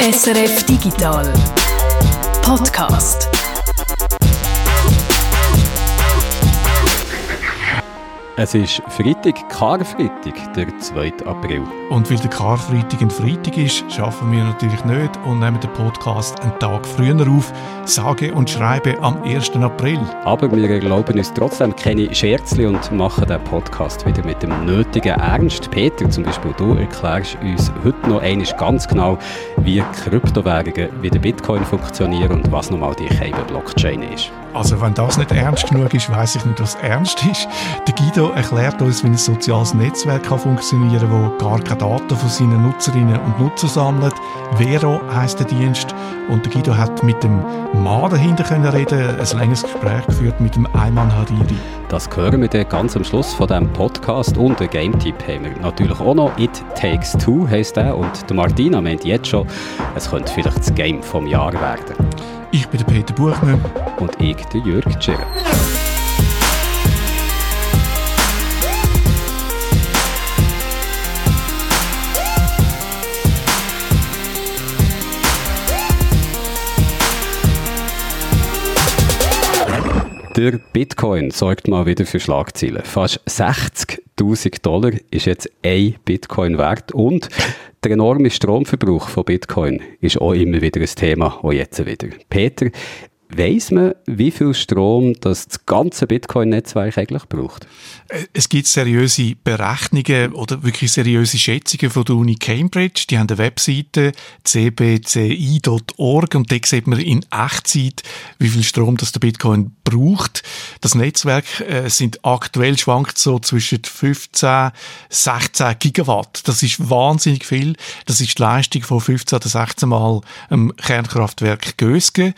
SRF Digital Podcast. Es ist Freitag, Karfreitag, der 2. April. Und weil der Karfreitag ein Freitag ist, schaffen wir natürlich nicht und nehmen den Podcast einen Tag früher auf, sage und schreibe am 1. April. Aber wir erlauben uns trotzdem keine Scherzli und machen den Podcast wieder mit dem nötigen Ernst. Peter, zum Beispiel, du erklärst uns heute noch einmal ganz genau, wie Kryptowährungen wie der Bitcoin funktionieren und was nochmal die Cable Blockchain ist. Also wenn das nicht ernst genug ist, weiß ich nicht, was ernst ist. Der Guido erklärt uns, wie ein soziales Netzwerk kann funktionieren kann, das gar keine Daten von seinen Nutzerinnen und Nutzern sammelt. Vero heisst der Dienst. Und der Guido hat mit dem Mann dahinter können reden, ein längeres Gespräch geführt mit dem Ayman Hariri. Das hören wir dann ganz am Schluss von diesem Podcast. Und den Game-Tipp haben wir natürlich auch noch. It Takes Two heisst der. Und der Martina meint jetzt schon, es könnte vielleicht das Game vom Jahr werden. Ich bin Peter Buchmann. Und ich, der Jürg Tschirr. Der Bitcoin sorgt mal wieder für Schlagzeilen. Fast 60.000 Dollar ist jetzt ein Bitcoin wert und der enorme Stromverbrauch von Bitcoin ist auch immer wieder ein Thema, auch jetzt wieder. Peter, Weiss man, wie viel Strom das, das ganze Bitcoin-Netzwerk eigentlich braucht? Es gibt seriöse Berechnungen oder wirklich seriöse Schätzungen von der Uni Cambridge. Die haben eine Webseite cbci.org und da sieht man in Echtzeit, wie viel Strom das der Bitcoin braucht. Das Netzwerk äh, sind aktuell schwankt so zwischen 15, 16 Gigawatt. Das ist wahnsinnig viel. Das ist die Leistung von 15 oder 16 Mal im Kernkraftwerk Gösge.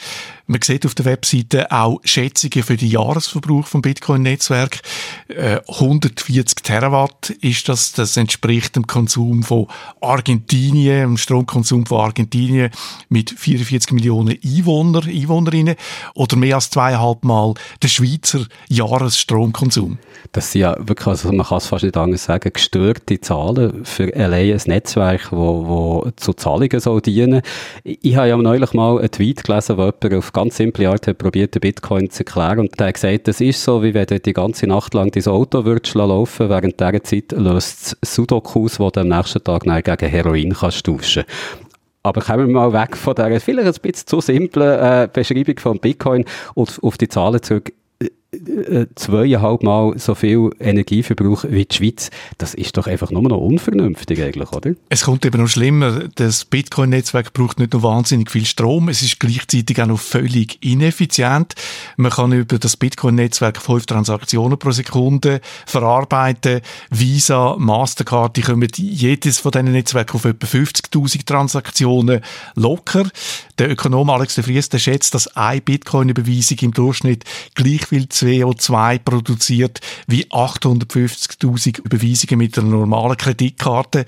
Man sieht auf der Webseite auch Schätzungen für den Jahresverbrauch vom Bitcoin-Netzwerk. Äh, 140 Terawatt ist das. Das entspricht dem Konsum von Argentinien, dem Stromkonsum von Argentinien mit 44 Millionen Einwohner, Einwohnerinnen oder mehr als zweieinhalb Mal der Schweizer Jahresstromkonsum. Das sind ja wirklich, also man kann es fast nicht anders sagen, gestörte Zahlen für allein ein Netzwerk, wo zu Zahlungen soll dienen. Ich habe ja neulich mal einen Tweet gelesen, wo jemand auf ganz simple Art hat probiert, den Bitcoin zu erklären und der hat gesagt, das ist so, wie wenn du die ganze Nacht lang dein Auto würdest laufen, während dieser Zeit löst es Sudokus, wo du am nächsten Tag gegen Heroin kannst tauschen aber kommen wir mal weg von dieser vielleicht ein bisschen zu simplen äh, Beschreibung von Bitcoin und auf die Zahlen zurück. Äh, zweieinhalb Mal so viel Energieverbrauch wie die Schweiz, das ist doch einfach nur noch unvernünftig eigentlich, oder? Es kommt eben noch schlimmer. Das Bitcoin-Netzwerk braucht nicht nur wahnsinnig viel Strom, es ist gleichzeitig auch noch völlig ineffizient. Man kann über das Bitcoin-Netzwerk fünf Transaktionen pro Sekunde verarbeiten. Visa, Mastercard, die kommen jedes von diesen Netzwerken auf etwa 50.000 Transaktionen locker. Der Ökonom Alex de Vries der schätzt, dass eine Bitcoin-Überweisung im Durchschnitt gleich viel CO2 produziert wie 850.000 Überweisungen mit einer normalen Kreditkarte.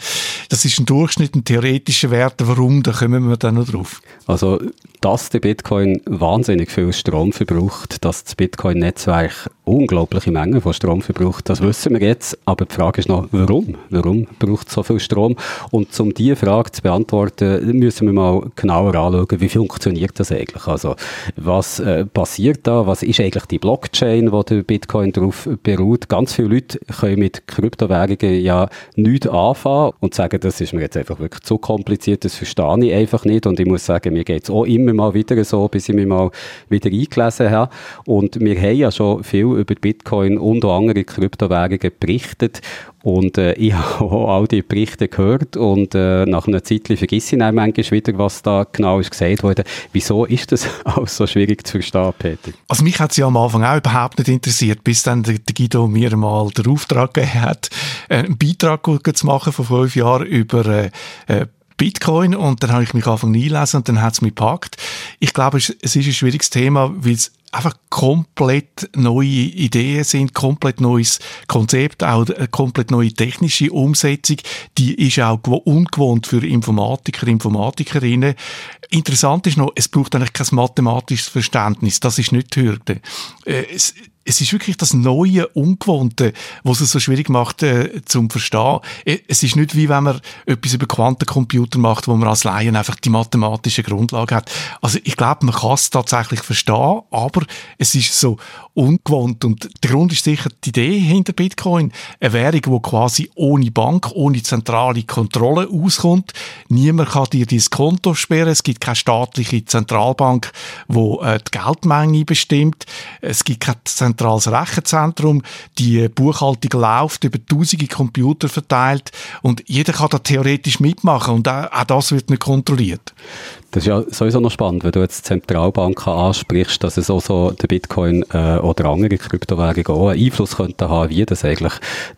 Das ist ein Durchschnitt, ein theoretischer Wert. Warum? Da kommen wir dann noch drauf. Also, dass der Bitcoin wahnsinnig viel Strom verbraucht, dass das Bitcoin-Netzwerk unglaubliche Mengen von Strom verbraucht, das wissen wir jetzt. Aber die Frage ist noch, warum? Warum braucht es so viel Strom? Und um diese Frage zu beantworten, müssen wir mal genauer anschauen, wie funktioniert das eigentlich? Also, was äh, passiert da? Was ist eigentlich die Blockchain, wo der Bitcoin darauf beruht? Ganz viele Leute können mit Kryptowährungen ja nichts anfangen und sagen, das ist mir jetzt einfach wirklich zu kompliziert, das verstehe ich einfach nicht. Und ich muss sagen, mir geht es auch immer mal wieder so, bis ich mich mal wieder eingelesen habe. Und wir haben ja schon viel über Bitcoin und auch andere Kryptowährungen berichtet. Und äh, ich habe auch all die Berichte gehört und äh, nach einer Zeit vergesse ich dann manchmal wieder, was da genau ist gesagt wurde. Wieso ist das auch so schwierig zu verstehen, Peter? Also mich hat es ja am Anfang auch überhaupt nicht interessiert, bis dann der, Guido mir mal den Auftrag gegeben hat, äh, einen Beitrag zu machen vor fünf Jahren über äh, äh Bitcoin und dann habe ich mich angefangen einlesen und dann hat es mich gepackt. Ich glaube, es ist ein schwieriges Thema, weil es einfach komplett neue Ideen sind, komplett neues Konzept, auch eine komplett neue technische Umsetzung. Die ist auch ungewohnt für Informatiker, Informatikerinnen. Interessant ist noch, es braucht eigentlich kein mathematisches Verständnis. Das ist nicht die Hürde. Äh, es, es ist wirklich das Neue, Ungewohnte, was es so schwierig macht, äh, zum Verstehen. Äh, es ist nicht wie wenn man etwas über Quantencomputer macht, wo man als Laien einfach die mathematische Grundlage hat. Also ich glaube, man kann es tatsächlich verstehen, aber es ist so ungewohnt. Und der Grund ist sicher die Idee hinter Bitcoin. Eine Währung, die quasi ohne Bank, ohne zentrale Kontrolle auskommt. Niemand kann dir dein Konto sperren. Es gibt keine staatliche Zentralbank, die äh, die Geldmenge bestimmt. Es gibt kein zentrales Rechenzentrum. Die Buchhaltung läuft über tausende Computer verteilt und jeder kann da theoretisch mitmachen und auch das wird nicht kontrolliert. Das ist ja sowieso noch spannend, wenn du jetzt Zentralbanken ansprichst, dass es auch so der Bitcoin äh, oder andere Kryptowährungen auch einen Einfluss könnte haben, wie das eigentlich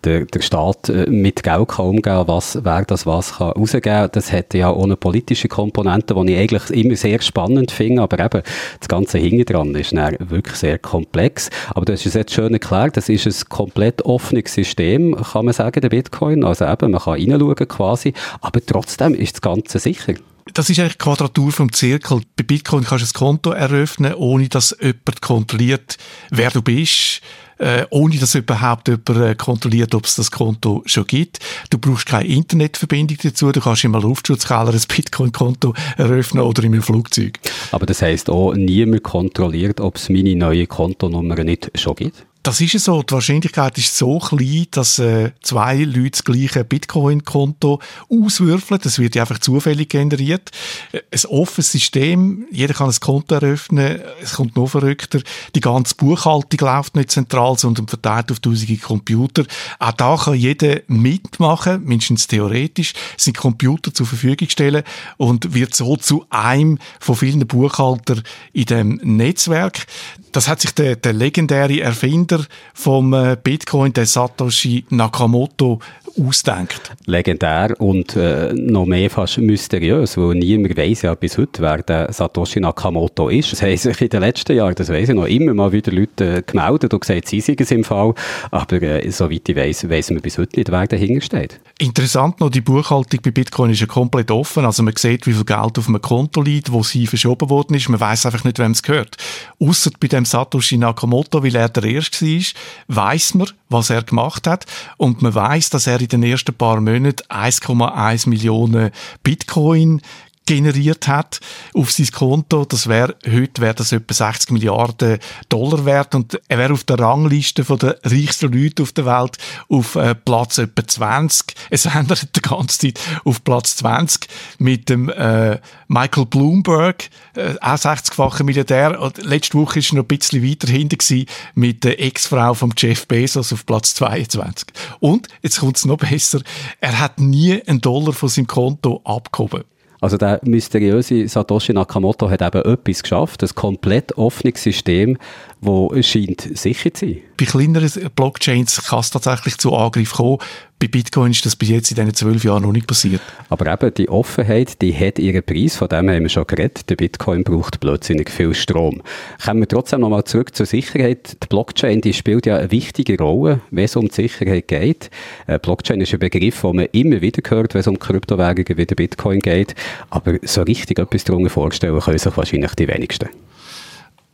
der, der Staat äh, mit Geld kann umgehen was wer das was kann rausgeben Das hätte ja auch eine politische Komponente, die ich eigentlich immer sehr spannend finde, aber eben das ganze Hinten dran ist wirklich sehr komplex. Aber du hast es jetzt schön erklärt, das ist ein komplett offenes System, kann man sagen, der Bitcoin. Also eben, man kann reinschauen quasi, aber trotzdem ist das Ganze sicher das ist eigentlich Quadratur vom Zirkel. Bei Bitcoin kannst du ein Konto eröffnen, ohne dass jemand kontrolliert, wer du bist, äh, ohne dass überhaupt jemand äh, kontrolliert, ob es das Konto schon gibt. Du brauchst keine Internetverbindung dazu, du kannst im Luftschutzkeller ein Bitcoin-Konto eröffnen oder einem Flugzeug. Aber das heisst auch, niemand kontrolliert, ob es meine neue Kontonummer nicht schon gibt? Das ist so. Die Wahrscheinlichkeit ist so klein, dass äh, zwei Leute das gleiche Bitcoin-Konto auswürfeln. Das wird ja einfach zufällig generiert. Äh, ein offenes System. Jeder kann ein Konto eröffnen. Es kommt noch verrückter. Die ganze Buchhaltung läuft nicht zentral, sondern verteilt auf tausende Computer. Auch da kann jeder mitmachen, mindestens theoretisch, sind Computer zur Verfügung stellen und wird so zu einem von vielen Buchhaltern in dem Netzwerk. Das hat sich der, der legendäre Erfinder Gründer vom äh, Bitcoin, der Satoshi Nakamoto, ausdenkt. Legendär und äh, noch mehr fast mysteriös, weil niemand weiß ja bis heute, wer der Satoshi Nakamoto ist. Es haben sich in den letzten Jahren, das weiß ich noch, immer mal wieder Leute äh, gemeldet und gesagt, sie seien es im Fall, aber äh, soweit ich weiß, weiß man bis heute nicht, wer dahinter steht. Interessant noch, die Buchhaltung bei Bitcoin ist ja komplett offen, also man sieht, wie viel Geld auf einem Konto liegt, wo sie verschoben worden ist, man weiß einfach nicht, wem es gehört. Außer bei dem Satoshi Nakamoto, weil er der Erste war, weiß man, was er gemacht hat. Und man weiß, dass er in den ersten paar Monaten 1,1 Millionen Bitcoin generiert hat auf sein Konto. Das wäre, heute wäre das etwa 60 Milliarden Dollar wert und er wäre auf der Rangliste von der reichsten Leute auf der Welt auf äh, Platz etwa 20. Es ändert die ganze Zeit auf Platz 20 mit dem äh, Michael Bloomberg, äh, auch 60-facher Milliardär. Und letzte Woche ist er noch ein bisschen weiter hinten gewesen mit der Ex-Frau von Jeff Bezos auf Platz 22. Und, jetzt kommt es noch besser, er hat nie einen Dollar von seinem Konto abgehoben. Also der mysteriöse Satoshi Nakamoto hat eben etwas geschafft, ein komplett offenes System, das scheint sicher zu sein. Bei kleineren Blockchains kann es tatsächlich zu Angriffen kommen. Bei Bitcoin ist das bis jetzt in diesen zwölf Jahren noch nicht passiert. Aber eben, die Offenheit, die hat ihren Preis, von dem haben wir schon geredet. Der Bitcoin braucht plötzlich viel Strom. Kommen wir trotzdem nochmal zurück zur Sicherheit. Die Blockchain, die spielt ja eine wichtige Rolle, wenn es um die Sicherheit geht. Äh, Blockchain ist ein Begriff, den man immer wieder hört, wenn es um Kryptowährungen wie der Bitcoin geht. Aber so richtig etwas darunter vorstellen können sich wahrscheinlich die wenigsten.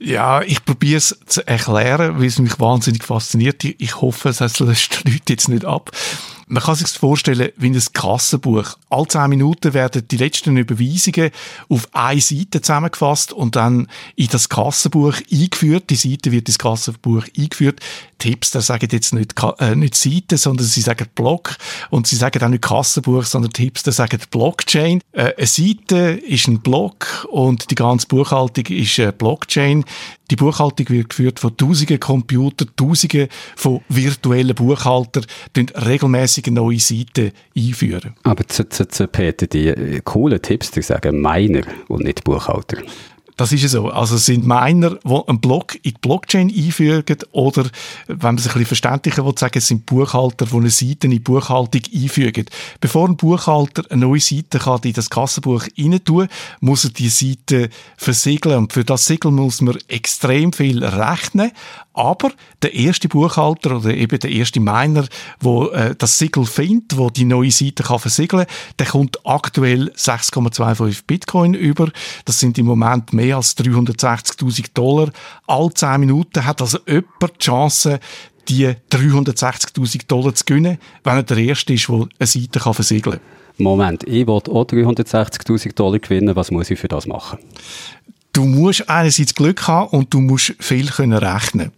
Ja, ich probiere es zu erklären, weil es mich wahnsinnig fasziniert. Ich hoffe, es löscht die Leute jetzt nicht ab. Man kann sich vorstellen wie ein Kassenbuch. Alle zehn Minuten werden die letzten Überweisungen auf eine Seite zusammengefasst und dann in das Kassenbuch eingeführt. Die Seite wird ins Kassenbuch eingeführt. Die Hipster sagen jetzt nicht, äh, nicht Seite, sondern sie sagen Block. Und sie sagen auch nicht Kassenbuch, sondern die Hipster sagen Blockchain. Äh, eine Seite ist ein Block und die ganze Buchhaltung ist eine Blockchain. Die Buchhaltung wird geführt von tausenden Computern, tausenden von virtuellen Buchhaltern, die regelmäßig neue Seite einführen. Aber zu, zu, zu Peter, die coolen Tipps, die sagen Miner und nicht Buchhalter. Das ist so. Also es sind Miner, die einen Block in die Blockchain einfügen oder, wenn man es ein bisschen verständlicher will sagen, es sind Buchhalter, die eine Seite in die Buchhaltung einfügen. Bevor ein Buchhalter eine neue Seite kann in das Kassenbuch rein tun, muss er die Seite versiegeln. Und für das Siegel muss man extrem viel rechnen. Aber der erste Buchhalter oder eben der erste Miner, wo äh, das Siegel findet, wo die neue Seite kann versiegeln, der kommt aktuell 6,25 Bitcoin über. Das sind im Moment mehr als 360.000 Dollar. Alle 10 Minuten hat also jemand die Chance, die 360.000 Dollar zu gewinnen, wenn er der Erste ist, der eine Seite kann versiegeln kann. Moment, ich will auch 360.000 Dollar gewinnen. Was muss ich für das machen? Du musst einerseits Glück haben und du musst viel können rechnen.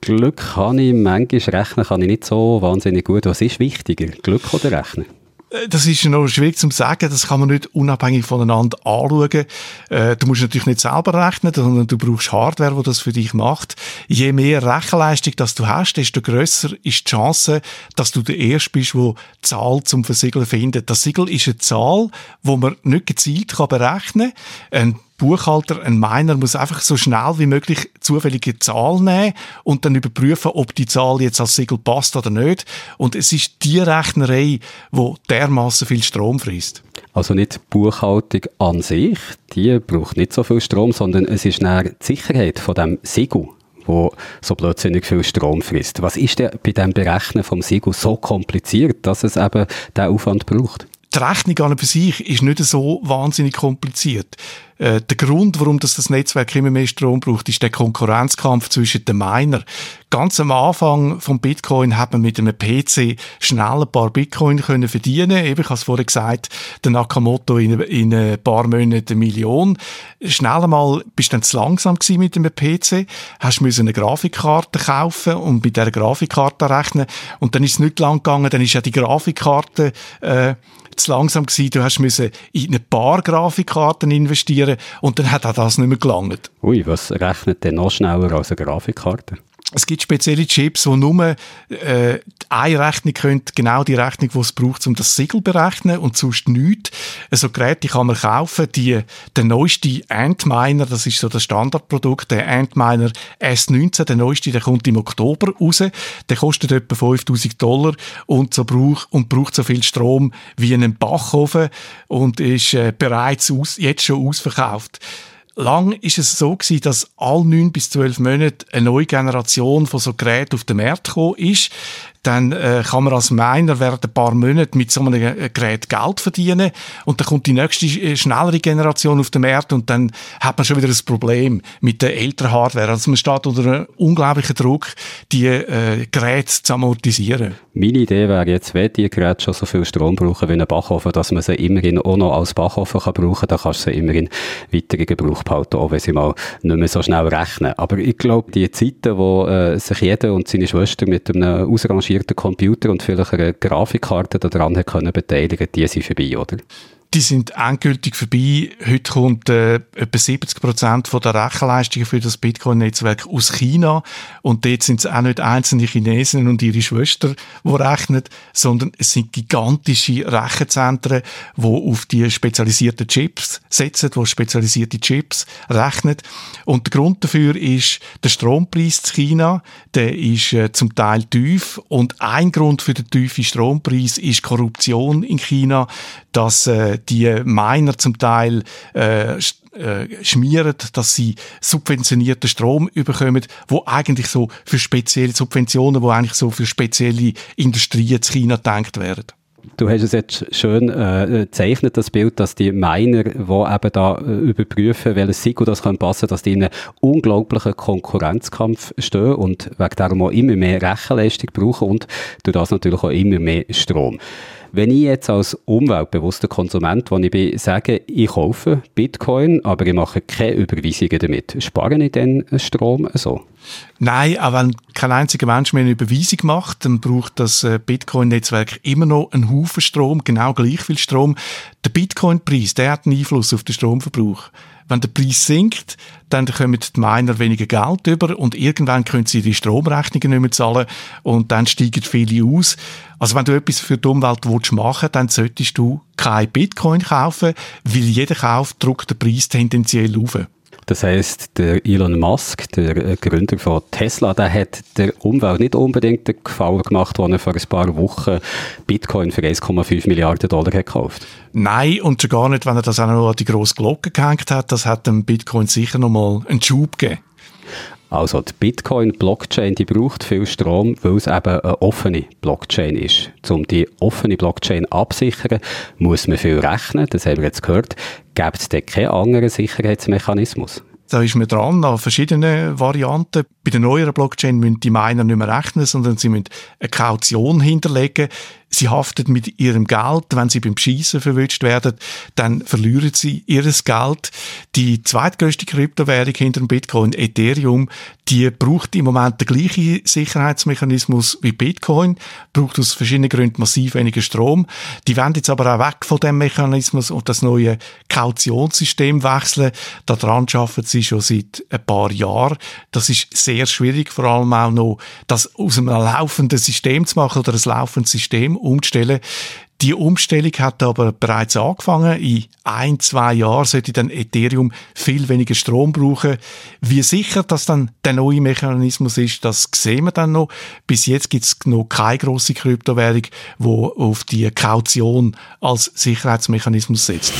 Glück kann ich, manchmal rechnen kann ich nicht so wahnsinnig gut. Was ist wichtiger, Glück oder Rechnen? Äh, das ist noch schwierig zu sagen, das kann man nicht unabhängig voneinander anschauen. Äh, du musst natürlich nicht selber rechnen, sondern du brauchst Hardware, die das für dich macht. Je mehr Rechenleistung das du hast, desto grösser ist die Chance, dass du der Erste bist, der Zahl zum Versiegeln findet. Das Siegel ist eine Zahl, die man nicht gezielt berechnen kann. Buchhalter, ein Miner muss einfach so schnell wie möglich zufällige Zahl nehmen und dann überprüfen, ob die Zahl jetzt als Siegel passt oder nicht. Und es ist die Rechnerei, wo dermaßen viel Strom frisst. Also nicht die Buchhaltung an sich, die braucht nicht so viel Strom, sondern es ist die Sicherheit von dem Siegel wo so plötzlich viel Strom frisst. Was ist denn bei dem Berechnen vom Siegel so kompliziert, dass es eben diesen Aufwand braucht? Die Rechnung an und für sich ist nicht so wahnsinnig kompliziert. Äh, der Grund, warum das, das Netzwerk immer mehr Strom braucht, ist der Konkurrenzkampf zwischen den Miner. Ganz am Anfang vom Bitcoin hat man mit einem PC schnell ein paar Bitcoin können verdienen. Eben, ich habe es vorhin gesagt, der Nakamoto in, in ein paar Monaten eine Million. Schnell einmal bist du dann zu langsam gewesen mit einem PC, hast müssen eine Grafikkarte kaufen und mit dieser Grafikkarte rechnen. Und dann ist es nicht lang gegangen, dann ist ja die Grafikkarte äh, zu langsam gewesen. Du hast müssen in ein paar Grafikkarten investieren und dann hat auch das nicht mehr gelangt. Ui, was rechnet denn noch schneller als eine Grafikkarte? Es gibt spezielle Chips, die nur äh, eine Rechnung können, genau die Rechnung, die es braucht, um das Siegel zu berechnen und sonst nichts. So Geräte kann man kaufen. Die, der neueste Antminer, das ist so das Standardprodukt, der Antminer S19, der neueste, der kommt im Oktober raus. Der kostet etwa 5000 Dollar und, so braucht, und braucht so viel Strom wie ein Backofen und ist äh, bereits aus, jetzt schon ausverkauft. Lang ist es so gewesen, dass alle neun bis zwölf Monate eine neue Generation von so Geräten auf den Markt gekommen ist dann äh, kann man als Miner während ein paar Monaten mit so einem äh, Gerät Geld verdienen und dann kommt die nächste äh, schnellere Generation auf den Markt und dann hat man schon wieder ein Problem mit der älteren Hardware. Also man steht unter einem unglaublichen Druck, die äh, Geräte zu amortisieren. Meine Idee wäre jetzt, wenn die Geräte schon so viel Strom brauchen wie ein Backofen, dass man sie immerhin auch noch als Backofen kann brauchen kann, dann kannst du sie immerhin weiter in Gebrauch behalten, auch wenn sie mal nicht mehr so schnell rechnen. Aber ich glaube, die Zeiten, wo äh, sich jeder und seine Schwester mit einem ausrangierten vierten Computer und vielleicht eine Grafikkarte daran können beteiligen, die sind vorbei, oder? Die sind endgültig vorbei. Heute kommt äh, etwa 70 Prozent der Rechenleistung für das Bitcoin-Netzwerk aus China. Und dort sind es auch nicht einzelne Chinesen und ihre Schwester, die rechnen, sondern es sind gigantische Rechenzentren, die auf die spezialisierten Chips setzen, die spezialisierte Chips rechnen. Und der Grund dafür ist der Strompreis in China. Der ist äh, zum Teil tief. Und ein Grund für den tiefen Strompreis ist Korruption in China, dass äh, die Miner zum Teil äh, äh, schmieren, dass sie subventionierten Strom überkommen, wo eigentlich so für spezielle Subventionen, wo eigentlich so für spezielle Industrien in China gedacht werden. Du hast es jetzt schön äh, gezeichnet, das Bild, dass die Miner, die eben da äh, überprüfen, welches Siegel das kann passen, dass die in einem unglaublichen Konkurrenzkampf stehen und wegen darum auch immer mehr Rechenleistung brauchen und durch das natürlich auch immer mehr Strom. Wenn ich jetzt als umweltbewusster Konsument, wo ich bin, sage, ich kaufe Bitcoin, aber ich mache keine Überweisungen damit, spare ich dann Strom so? Nein, auch wenn kein einziger Mensch mehr eine Überweisung macht, dann braucht das äh, Bitcoin-Netzwerk immer noch einen Haufen Strom, genau gleich viel Strom. Der Bitcoin-Preis, der hat einen Einfluss auf den Stromverbrauch. Wenn der Preis sinkt, dann kommen die Miner weniger Geld über und irgendwann können sie die Stromrechnungen nicht mehr zahlen und dann steigen viele aus. Also wenn du etwas für die Umwelt willst machen dann solltest du kein Bitcoin kaufen, weil jeder Kauf drückt den Preis tendenziell auf. Das heißt, der Elon Musk, der Gründer von Tesla, der hat der Umwelt nicht unbedingt den Gefallen gemacht, als er vor ein paar Wochen Bitcoin für 1,5 Milliarden Dollar gekauft Nein, und schon gar nicht, wenn er das auch noch an die grosse Glocke gehängt hat. Das hat dem Bitcoin sicher noch mal einen Schub gegeben. Also die Bitcoin-Blockchain, die braucht viel Strom, weil es eben eine offene Blockchain ist. Um die offene Blockchain absichern, muss man viel rechnen, das haben wir jetzt gehört. Gibt es denn keinen anderen Sicherheitsmechanismus? Da ist man dran an verschiedenen Varianten. Bei der neueren Blockchain müssen die Miner nicht mehr rechnen, sondern sie müssen eine Kaution hinterlegen. Sie haften mit ihrem Geld. Wenn sie beim Schießen verwünscht werden, dann verlieren sie ihres Geld. Die zweitgrößte Kryptowährung hinter dem Bitcoin, Ethereum, die braucht im Moment den gleichen Sicherheitsmechanismus wie Bitcoin, braucht aus verschiedenen Gründen massiv weniger Strom. Die wollen jetzt aber auch weg von dem Mechanismus und das neue Kautionssystem wechseln. Daran arbeiten sie schon seit ein paar Jahren. Das ist sehr schwierig, vor allem auch noch, das aus einem laufenden System zu machen oder ein laufendes System umzustellen. Die Umstellung hat aber bereits angefangen. In ein, zwei Jahren sollte dann Ethereum viel weniger Strom brauchen. Wie sicher das dann der neue Mechanismus ist, das sehen wir dann noch. Bis jetzt gibt es noch keine grosse Kryptowährung, die auf die Kaution als Sicherheitsmechanismus setzt.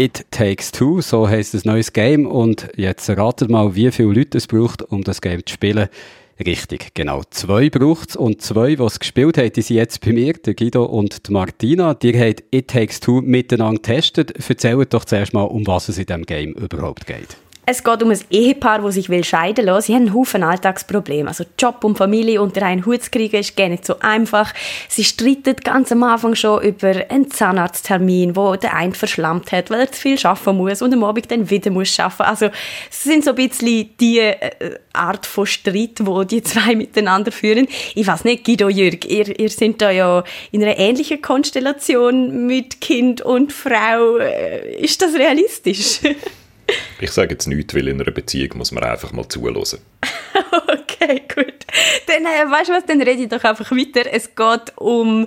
It Takes Two, so heißt das neues Game. Und jetzt ratet mal, wie viele Leute es braucht, um das Game zu spielen. Richtig, genau. Zwei braucht es und zwei, die es gespielt haben, die sind jetzt bei mir, der Guido und die Martina. Die haben It Takes Two miteinander getestet. Erzählt doch zuerst mal, um was es in diesem Game überhaupt geht. Es geht um ein Ehepaar, das sich scheiden will. Sie haben einen Haufen Alltagsprobleme. Also Job und Familie unter einen Hut zu kriegen, ist gar nicht so einfach. Sie streiten ganz am Anfang schon über einen Zahnarzttermin, wo der eine verschlammt hat, weil er zu viel arbeiten muss und am Abend dann wieder muss arbeiten. Also es sind so ein bisschen die äh, Art von Streit, wo die zwei miteinander führen. Ich weiß nicht, Guido Jürg, ihr, ihr seid da ja in einer ähnlichen Konstellation mit Kind und Frau. Äh, ist das realistisch? Ich sage jetzt nichts, weil in einer Beziehung muss man einfach mal zuhören. Dann, weißt du was, dann rede ich doch einfach weiter. Es geht um,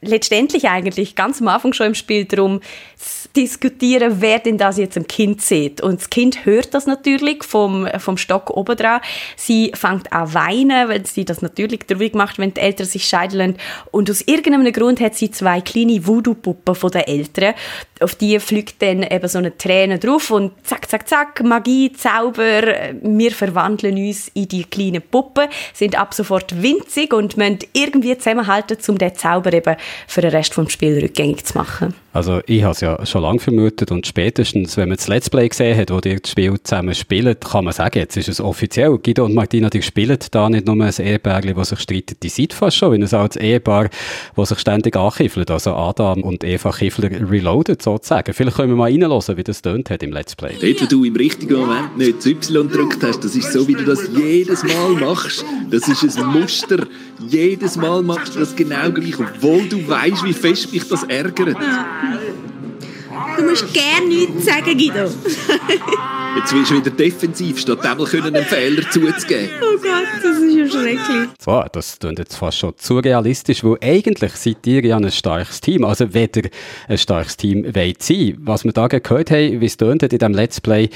letztendlich eigentlich, ganz am Anfang schon im Spiel darum, zu diskutieren, wer denn das jetzt im Kind sieht. Und das Kind hört das natürlich vom, vom Stock oben dran. Sie fängt an weinen, weil sie das natürlich traurig macht, wenn die Eltern sich scheiden lassen. Und aus irgendeinem Grund hat sie zwei kleine Voodoo-Puppen von den Eltern. Auf die fliegt dann eben so eine Träne drauf und zack, zack, zack, Magie, Zauber. Wir verwandeln uns in die kleinen Puppen, sind ab sofort winzig und müssen irgendwie zusammenhalten, um den Zauber eben für den Rest des Spiels rückgängig zu machen. Also ich habe es ja schon lange vermutet und spätestens, wenn man das Let's Play gesehen hat, wo die das Spiel zusammen spielen, kann man sagen, jetzt ist es offiziell. Guido und Martina, die spielen da nicht nur ein Ehepaar, das sich streitet, die sind fast schon wie ein altes Ehepaar, das sich ständig ankiffelt. Also Adam und Eva Kiffler reloaded sozusagen. Vielleicht können wir mal reinhören, wie das tönt hat im Let's Play. Dort, wo du im richtigen Moment nicht das Y gedrückt hast, das ist so, wie du das jedes Mal machst. Das ist ein Muster. Jedes Mal machst du das genau gleich, obwohl du weißt, wie fest mich das ärgert. Ah, Du musst gerne nichts sagen, Guido. Jetzt wirst du wieder defensiv, statt einmal einen Fehler zuzugeben. Oh Gott, das ist ja schrecklich. So, das klingt jetzt fast schon zu realistisch, weil eigentlich seid ihr ja ein starkes Team. Also wenn ihr ein starkes Team wollt sein. Was wir da gehört haben, wie es in diesem Let's Play,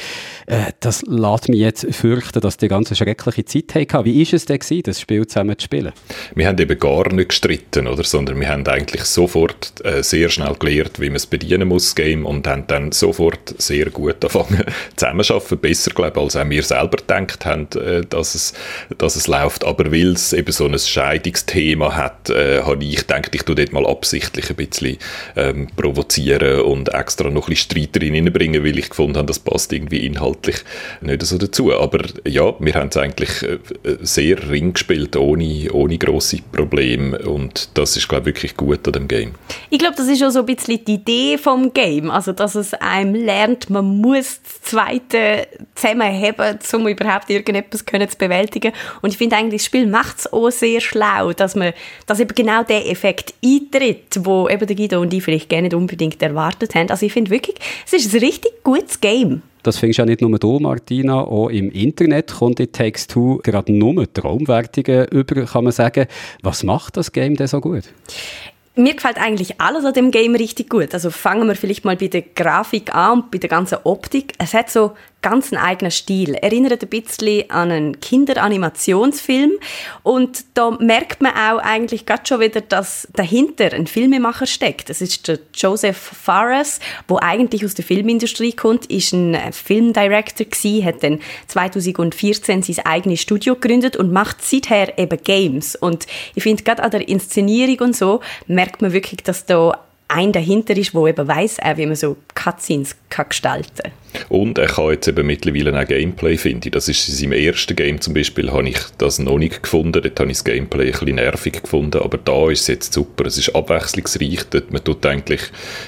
äh, das lässt mich jetzt fürchten, dass die ganze schreckliche Zeit hatten. Wie war es denn, gewesen, das Spiel zusammen zu spielen? Wir haben eben gar nicht gestritten, oder? sondern wir haben eigentlich sofort äh, sehr schnell gelernt, wie man es bedienen muss, das Game, und haben dann sofort sehr gut angefangen zusammen arbeiten, besser glaube als auch wir selber gedacht haben, äh, dass, es, dass es läuft. Aber weil es eben so ein Scheidungsthema hat, äh, habe ich gedacht, ich tue dort mal absichtlich ein bisschen ähm, provozieren und extra noch ein bisschen Streit reinbringen, weil ich gefunden habe, das passt irgendwie inhaltlich nicht so dazu. Aber ja, wir haben es eigentlich äh, sehr ring gespielt, ohne, ohne grosse Probleme und das ist, glaube ich, wirklich gut an dem Game. Ich glaube, das ist auch so ein bisschen die Idee vom Game, also dass es einem lernt, man muss das zweite zusammenheben, um überhaupt irgendetwas können zu bewältigen. Und ich finde eigentlich, das Spiel macht es auch sehr schlau, dass man, dass eben genau der Effekt eintritt, wo eben der Guido und ich vielleicht gerne nicht unbedingt erwartet haben. Also ich finde wirklich, es ist ein richtig gutes Game. Das findest ja nicht nur du, Martina, auch im Internet kommt Takes Two gerade nur Traumwertungen über, kann man sagen. Was macht das Game denn so gut? Mir gefällt eigentlich alles an dem Game richtig gut. Also fangen wir vielleicht mal bei der Grafik an und bei der ganzen Optik. Es hat so ganz einen eigenen Stil. Erinnert ein bisschen an einen Kinderanimationsfilm. Und da merkt man auch eigentlich gerade schon wieder, dass dahinter ein Filmemacher steckt. Das ist der Joseph Fares, wo eigentlich aus der Filmindustrie kommt, ist ein Filmdirector gewesen, hat dann 2014 sein eigenes Studio gegründet und macht seither eben Games. Und ich finde, gerade an der Inszenierung und so merkt man wirklich, dass da ein dahinter ist, wo eben weiss, wie man so Cutscenes gestalten kann. Und er kann jetzt eben mittlerweile auch Gameplay finden. Das ist in seinem ersten Game zum Beispiel, habe ich das noch nicht gefunden. Dort habe ich das Gameplay ein bisschen nervig gefunden. Aber da ist es jetzt super. Es ist abwechslungsreich. Dort man tut eigentlich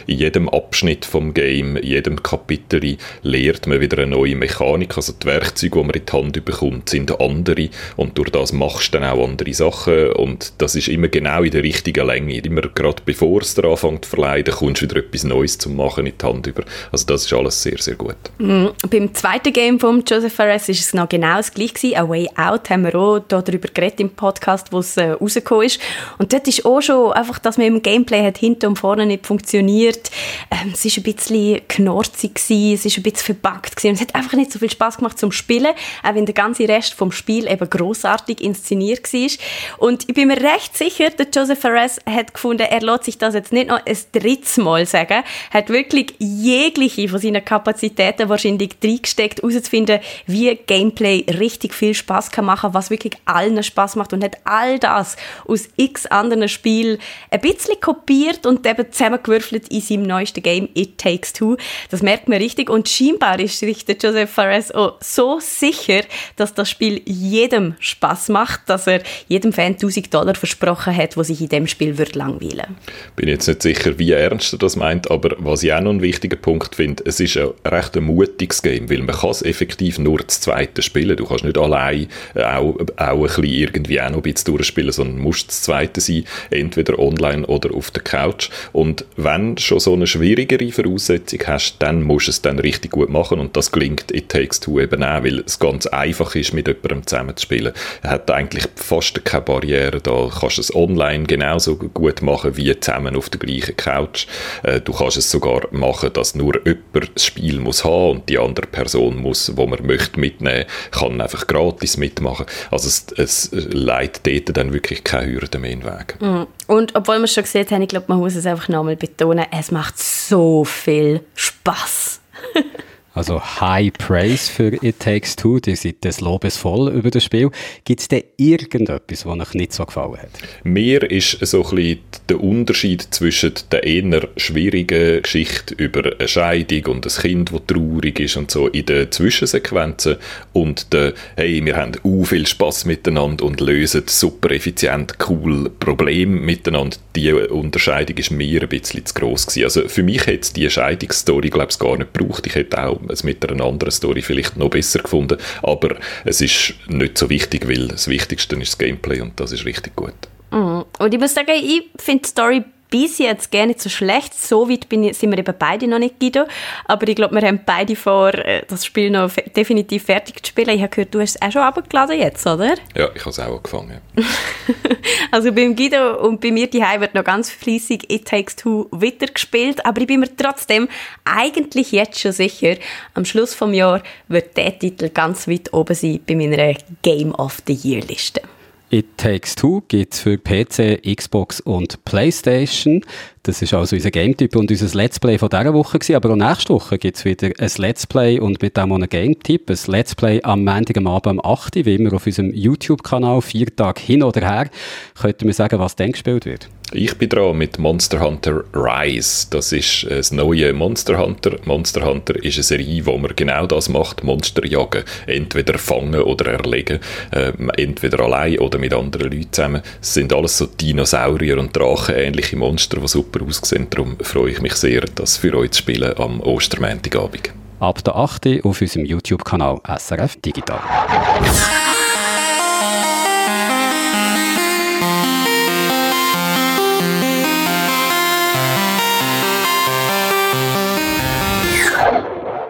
in jedem Abschnitt vom Game, in jedem Kapitel lehrt man wieder eine neue Mechanik. Also die Werkzeuge, die man in die Hand bekommt, sind andere. Und durch das machst du dann auch andere Sachen. Und das ist immer genau in der richtigen Länge. Immer gerade bevor es dir anfängt zu verleiden, kommst du wieder etwas Neues zu machen in die Hand über. Also das ist alles sehr, sehr gut. Mhm. Beim zweiten Game von Joseph Fares ist es noch genau das gleiche A Way Out haben wir auch darüber geredet im Podcast, wo es äh, rausgekommen ist. Und dort ist auch schon einfach, dass man im Gameplay hat hinten und vorne nicht funktioniert. Ähm, es ist ein bisschen knorzig gewesen, es ist ein bisschen verbuggt gewesen. Und es hat einfach nicht so viel Spaß gemacht zum Spielen, auch wenn der ganze Rest vom Spiel eben großartig inszeniert war. Und ich bin mir recht sicher, der Joseph Fares hat gefunden, er lässt sich das jetzt nicht noch ein drittes Mal sagen, hat wirklich jegliche von seinen Kapazitäten Experten wahrscheinlich reingesteckt, herauszufinden, wie Gameplay richtig viel Spaß kann machen, was wirklich allen Spaß macht und hat all das aus x anderen Spielen ein bisschen kopiert und eben zusammengewürfelt in seinem neuesten Game It Takes Two. Das merkt man richtig und scheinbar ist sich der Joseph Fares auch so sicher, dass das Spiel jedem Spaß macht, dass er jedem Fan 1000 Dollar versprochen hat, wo sich in dem Spiel wird langweilen. Bin jetzt nicht sicher, wie ernst er das meint, aber was ich auch noch einen wichtigen Punkt finde, es ist ein recht mutiges Game, weil man kann es effektiv nur das zweite spielen. Du kannst nicht allein äh, auch, auch ein bisschen irgendwie auch noch ein bisschen durchspielen, sondern musst das zweite sein, entweder online oder auf der Couch. Und wenn du schon so eine schwierigere Voraussetzung hast, dann musst du es dann richtig gut machen und das gelingt It Takes Two eben auch, weil es ganz einfach ist, mit jemandem zusammen zu spielen. Er hat eigentlich fast keine Barriere, da kannst du es online genauso gut machen wie zusammen auf der gleichen Couch. Äh, du kannst es sogar machen, dass nur jemand das Spiel muss haben und die andere Person muss, wo man möchte mitnehmen, kann einfach gratis mitmachen. Also es, es leitet dort dann wirklich keine Hürde mehr in den Weg. Mhm. Und obwohl wir es schon gesehen haben, ich glaube, man muss es einfach nochmal betonen, es macht so viel Spaß. Also High Praise für It Takes Two, die sind des Lobes voll über das Spiel. Gibt es denn irgendetwas, was euch nicht so gefallen hat? Mir ist so ein bisschen der Unterschied zwischen der eher schwierigen Geschichte über eine Scheidung und ein Kind, das traurig ist und so in den Zwischensequenzen und der, hey, wir haben u viel Spaß miteinander und lösen super effizient, cool Probleme miteinander. Die Unterscheidung ist mir ein bisschen zu gross gewesen. Also für mich hätte es die Scheidungsstory, glaube ich, gar nicht gebraucht. Ich hätte auch es mit einer anderen Story vielleicht noch besser gefunden. Aber es ist nicht so wichtig, weil das Wichtigste ist das Gameplay und das ist richtig gut. Mhm. Und ich muss sagen, ich finde die Story bis jetzt gar nicht so schlecht. So weit bin ich, sind wir eben beide noch nicht, Guido. Aber ich glaube, wir haben beide vor, äh, das Spiel noch definitiv fertig zu spielen. Ich habe gehört, du hast es auch schon abgeladen jetzt, oder? Ja, ich habe es auch angefangen. also beim Guido und bei mir die wird noch ganz fließig It Takes Two weitergespielt. Aber ich bin mir trotzdem eigentlich jetzt schon sicher, am Schluss vom Jahr wird der Titel ganz weit oben sein bei meiner Game of the Year Liste. It Takes Two gibt es für PC, Xbox und Playstation. Das ist also unser Game-Tipp und unser Let's Play von dieser Woche gewesen. Aber auch nächste Woche gibt es wieder ein Let's Play und mit dem auch ein Game-Tipp. Ein Let's Play am Montag am Abend um 8 Uhr, wie immer auf unserem YouTube-Kanal, vier Tage hin oder her. Könnt ihr mir sagen, was dann gespielt wird? Ich bin dran mit Monster Hunter Rise. Das ist das neue Monster Hunter. Monster Hunter ist eine Serie, wo man genau das macht, Monster jagen. Entweder fangen oder erlegen. Äh, entweder allein oder mit anderen Leuten zusammen. Es sind alles so Dinosaurier und Drachen ähnliche Monster, die super aussehen. Darum freue ich mich sehr, das für euch zu spielen am Ostermontagabend. Ab der 8. auf unserem YouTube-Kanal SRF Digital.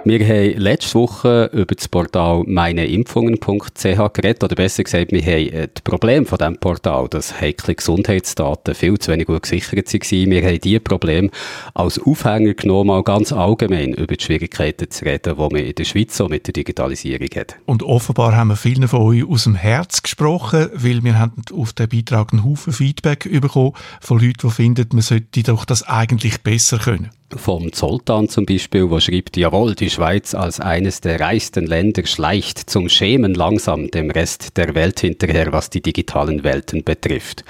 Wir haben letzte Woche über das Portal meineimpfungen.ch geredet, oder besser gesagt, wir haben äh, das Problem von diesem Portal, dass heikle Gesundheitsdaten viel zu wenig gut gesichert waren. Wir haben diese Probleme als Aufhänger genommen, mal ganz allgemein über die Schwierigkeiten zu reden, die man in der Schweiz so mit der Digitalisierung hat. Und offenbar haben wir vielen von euch aus dem Herz gesprochen, weil wir haben auf den Beitrag einen Haufen Feedback bekommen von Leuten, die finden, man sollte doch das eigentlich besser können vom Zoltan zum Beispiel, wo schreibt, jawohl, die Schweiz als eines der reichsten Länder schleicht zum Schämen langsam dem Rest der Welt hinterher, was die digitalen Welten betrifft.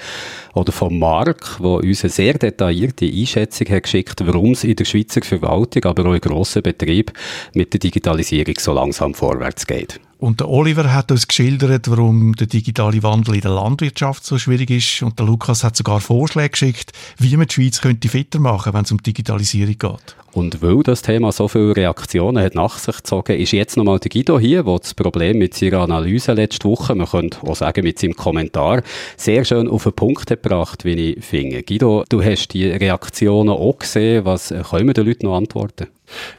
Oder vom Mark, wo uns eine sehr detaillierte Einschätzung hat geschickt, warum es in der Schweizer Verwaltung, aber auch in grossen Betrieben mit der Digitalisierung so langsam vorwärts geht. Und der Oliver hat uns geschildert, warum der digitale Wandel in der Landwirtschaft so schwierig ist. Und der Lukas hat sogar Vorschläge geschickt, wie man die Schweiz könnte fitter machen, wenn es um Digitalisierung geht. Und weil das Thema so viele Reaktionen hat nach sich gezogen, ist jetzt nochmal der Guido hier, der das Problem mit seiner Analyse letzte Woche, man könnte auch sagen mit seinem Kommentar, sehr schön auf den Punkt gebracht, wie ich finde. Guido, du hast die Reaktionen auch gesehen. Was können wir den Leuten noch antworten?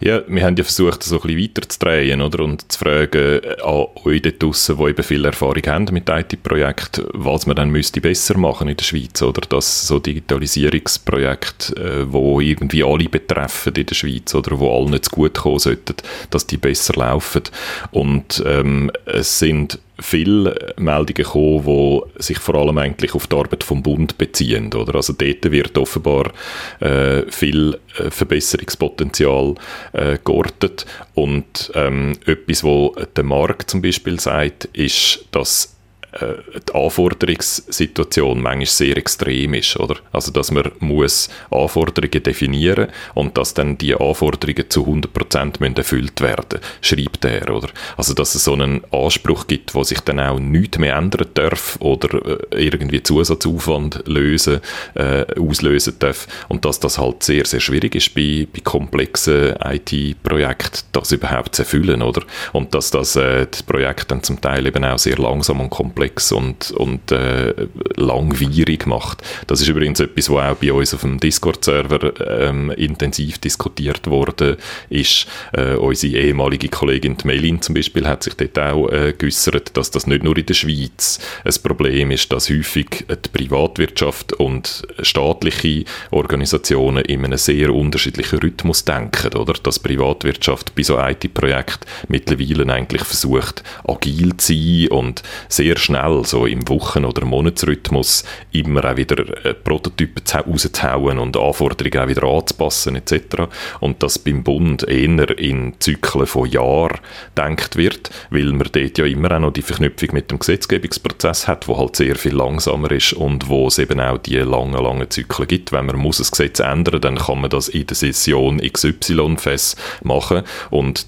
Ja, wir haben ja versucht, so ein bisschen weiterzudrehen, oder? Und zu fragen äh, an euch dort draussen, die eben viel Erfahrung haben mit IT-Projekten, was man dann müsste besser machen in der Schweiz, oder? Dass so Digitalisierungsprojekte, äh, wo irgendwie alle betreffen in der Schweiz, oder? Wo allen nicht zu gut kommen sollten, dass die besser laufen. Und ähm, es sind viele Meldungen gekommen, die sich vor allem eigentlich auf die Arbeit vom Bund beziehen. Oder? Also dort wird offenbar äh, viel äh, Verbesserungspotenzial äh, geortet. Und ähm, etwas, wo der Markt zum Beispiel sagt, ist, dass äh, die Anforderungssituation manchmal sehr extrem ist, oder? Also, dass man muss Anforderungen definieren und dass dann die Anforderungen zu 100% müssen erfüllt werden, schreibt er, oder? Also, dass es so einen Anspruch gibt, wo sich dann auch nichts mehr ändern darf oder äh, irgendwie Zusatzaufwand lösen, äh, auslösen darf und dass das halt sehr, sehr schwierig ist bei, bei komplexen IT-Projekten, das überhaupt zu erfüllen, oder? Und dass das äh, das Projekt dann zum Teil eben auch sehr langsam und komplex komplex und, und äh, langwierig macht. Das ist übrigens etwas, was auch bei uns auf dem Discord-Server ähm, intensiv diskutiert worden ist. Äh, unsere ehemalige Kollegin Melin zum Beispiel hat sich dort auch äh, geäussert, dass das nicht nur in der Schweiz ein Problem ist, dass häufig die Privatwirtschaft und staatliche Organisationen in einem sehr unterschiedlichen Rhythmus denken, oder? Dass Privatwirtschaft bei so IT-Projekten mittlerweile eigentlich versucht, agil zu sein und sehr schnell schnell, so im Wochen- oder Monatsrhythmus, immer auch wieder äh, Prototypen rauszuhauen und Anforderungen auch wieder anzupassen etc. Und dass beim Bund eher in Zyklen von Jahren denkt wird, weil man dort ja immer auch noch die Verknüpfung mit dem Gesetzgebungsprozess hat, wo halt sehr viel langsamer ist und wo es eben auch die langen, langen Zyklen gibt. Wenn man muss das Gesetz ändern, dann kann man das in der Session XY fest machen und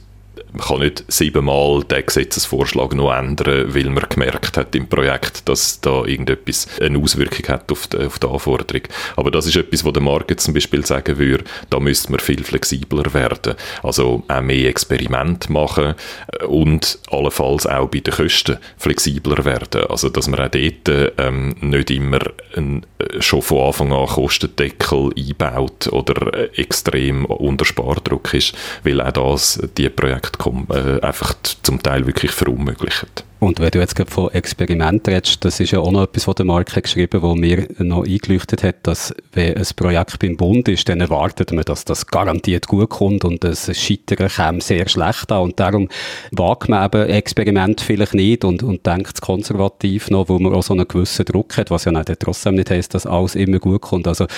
man kann nicht siebenmal den Gesetzesvorschlag noch ändern, weil man gemerkt hat im Projekt, dass da irgendetwas eine Auswirkung hat auf die, auf die Anforderung. Aber das ist etwas, wo der Markt zum Beispiel sagen würde, da müsste man viel flexibler werden. Also auch mehr Experiment machen und allenfalls auch bei den Kosten flexibler werden. Also dass man auch dort ähm, nicht immer ein, schon von Anfang an Kostendeckel einbaut oder äh, extrem unter Spardruck ist, weil auch das die Projekte äh, einfach zum Teil wirklich verunmöglicht. Und wenn du jetzt gerade von Experiment redest, das ist ja auch noch etwas, was der Marke geschrieben wo mir noch eingeleuchtet hat, dass wenn ein Projekt beim Bund ist, dann erwartet man, dass das garantiert gut kommt und das Scheitern käme sehr schlecht an und darum wagt man eben Experiment vielleicht nicht und, und denkt konservativ noch, wo man auch so einen gewissen Druck hat, was ja nicht, trotzdem nicht heisst, dass alles immer gut kommt. Also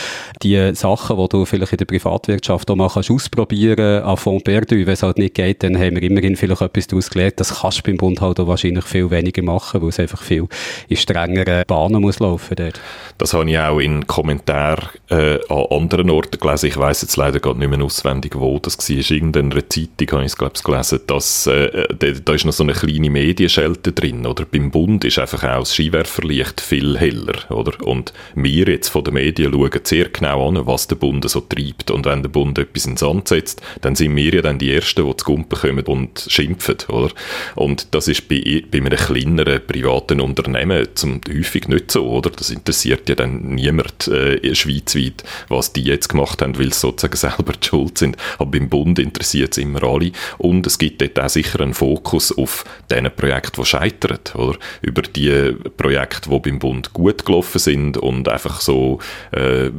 die Sachen, die du vielleicht in der Privatwirtschaft auch mal kannst ausprobieren, à fond perdu, wenn es halt nicht geht, dann haben wir immerhin vielleicht etwas daraus gelernt, das kannst du beim Bund halt auch wahrscheinlich viel weniger machen, weil es einfach viel in strengeren Bahnen muss laufen dort. Das habe ich auch in Kommentaren äh, an anderen Orten gelesen. Ich weiß jetzt leider gerade nicht mehr auswendig, wo das war. In irgendeiner Zeitung habe ich es, glaube ich, gelesen, dass äh, da, da ist noch so eine kleine Medienschelte drin. Oder beim Bund ist einfach auch das Skiwerferlicht viel heller. Oder? Und wir jetzt von den Medien schauen sehr genau an, was der Bund so treibt. Und wenn der Bund etwas in den Sand setzt, dann sind wir ja dann die Ersten, die zu Gumpen kommen und schimpfen. Oder? Und das ist bei, beim einem kleineren privaten Unternehmen zum häufig nicht so, oder? Das interessiert ja dann niemand äh, schweizweit, was die jetzt gemacht haben, weil sie sozusagen selber die schuld sind. Aber beim Bund interessiert es immer alle. Und es gibt dort auch sicher einen Fokus auf diese Projekte, die scheitern, oder? Über die Projekte, die beim Bund gut gelaufen sind und einfach so äh,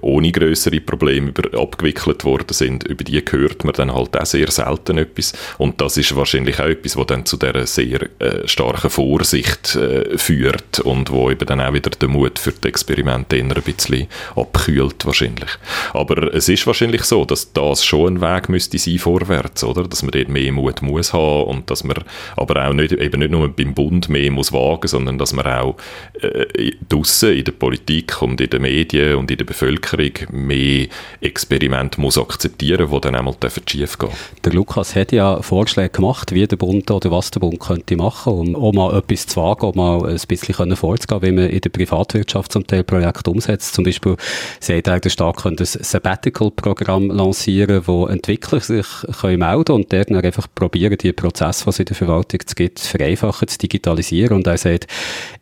ohne größere Probleme über, abgewickelt worden sind, über die hört man dann halt auch sehr selten etwas. Und das ist wahrscheinlich auch etwas, was dann zu dieser sehr äh, starken Vorsicht äh, führt und wo eben dann auch wieder den Mut für die Experimente ein bisschen abkühlt wahrscheinlich. Aber es ist wahrscheinlich so, dass das schon ein Weg müsste sein vorwärts, oder? Dass man dort mehr Mut muss haben und dass man aber auch nicht, eben nicht nur beim Bund mehr muss wagen, sondern dass man auch äh, draussen in der Politik und in den Medien und in der Bevölkerung mehr Experimente muss akzeptieren, die dann einmal schief gehen Der Lukas hat ja Vorschläge gemacht, wie der Bund oder was der Bund könnte machen, um auch mal etwas zu wagen, um mal ein bisschen vorzugehen, wie man in der Privatwirtschaft zum Teil Projekte umsetzt. Zum Beispiel sagt er, der Staat ein Sabbatical-Programm lancieren, wo Entwickler sich können melden und dort dann einfach probieren, die Prozesse, die es in der Verwaltung gibt, zu vereinfachen, zu digitalisieren. Und er sagt,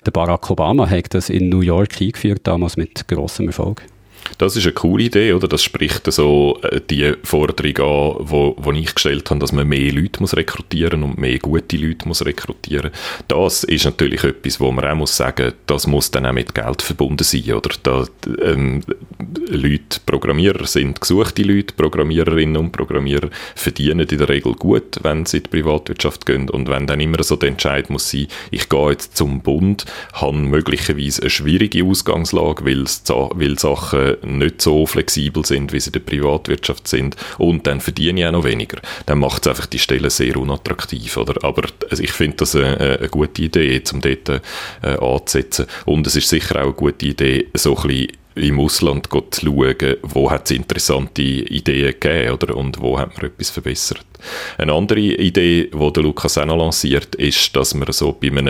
der Barack Obama hat das in New York eingeführt, damals mit grossem Erfolg. Das ist eine coole Idee, oder? Das spricht so äh, die Forderung an, wo, wo ich gestellt habe, dass man mehr Leute muss rekrutieren und mehr gute Leute muss rekrutieren. Das ist natürlich etwas, wo man auch muss sagen, das muss dann auch mit Geld verbunden sein, oder? Da, ähm, Leute, Programmierer sind gesuchte Leute, Programmiererinnen und Programmierer verdienen in der Regel gut, wenn sie in die Privatwirtschaft gehen und wenn dann immer so der Entscheid muss sein, ich gehe jetzt zum Bund, habe möglicherweise eine schwierige Ausgangslage, weil, weil Sachen nicht so flexibel sind, wie sie in der Privatwirtschaft sind und dann verdiene ich auch noch weniger. Dann macht es einfach die Stelle sehr unattraktiv. Oder? Aber also ich finde das eine, eine, gute Idee, um dort äh, anzusetzen. Und es ist sicher auch eine gute Idee, so ein bisschen im Ausland schauen, wo hat es interessante Ideen gegeben oder, und wo hat man etwas verbessert. Eine andere Idee, die der Lukas auch noch lanciert, ist, dass man so bei einem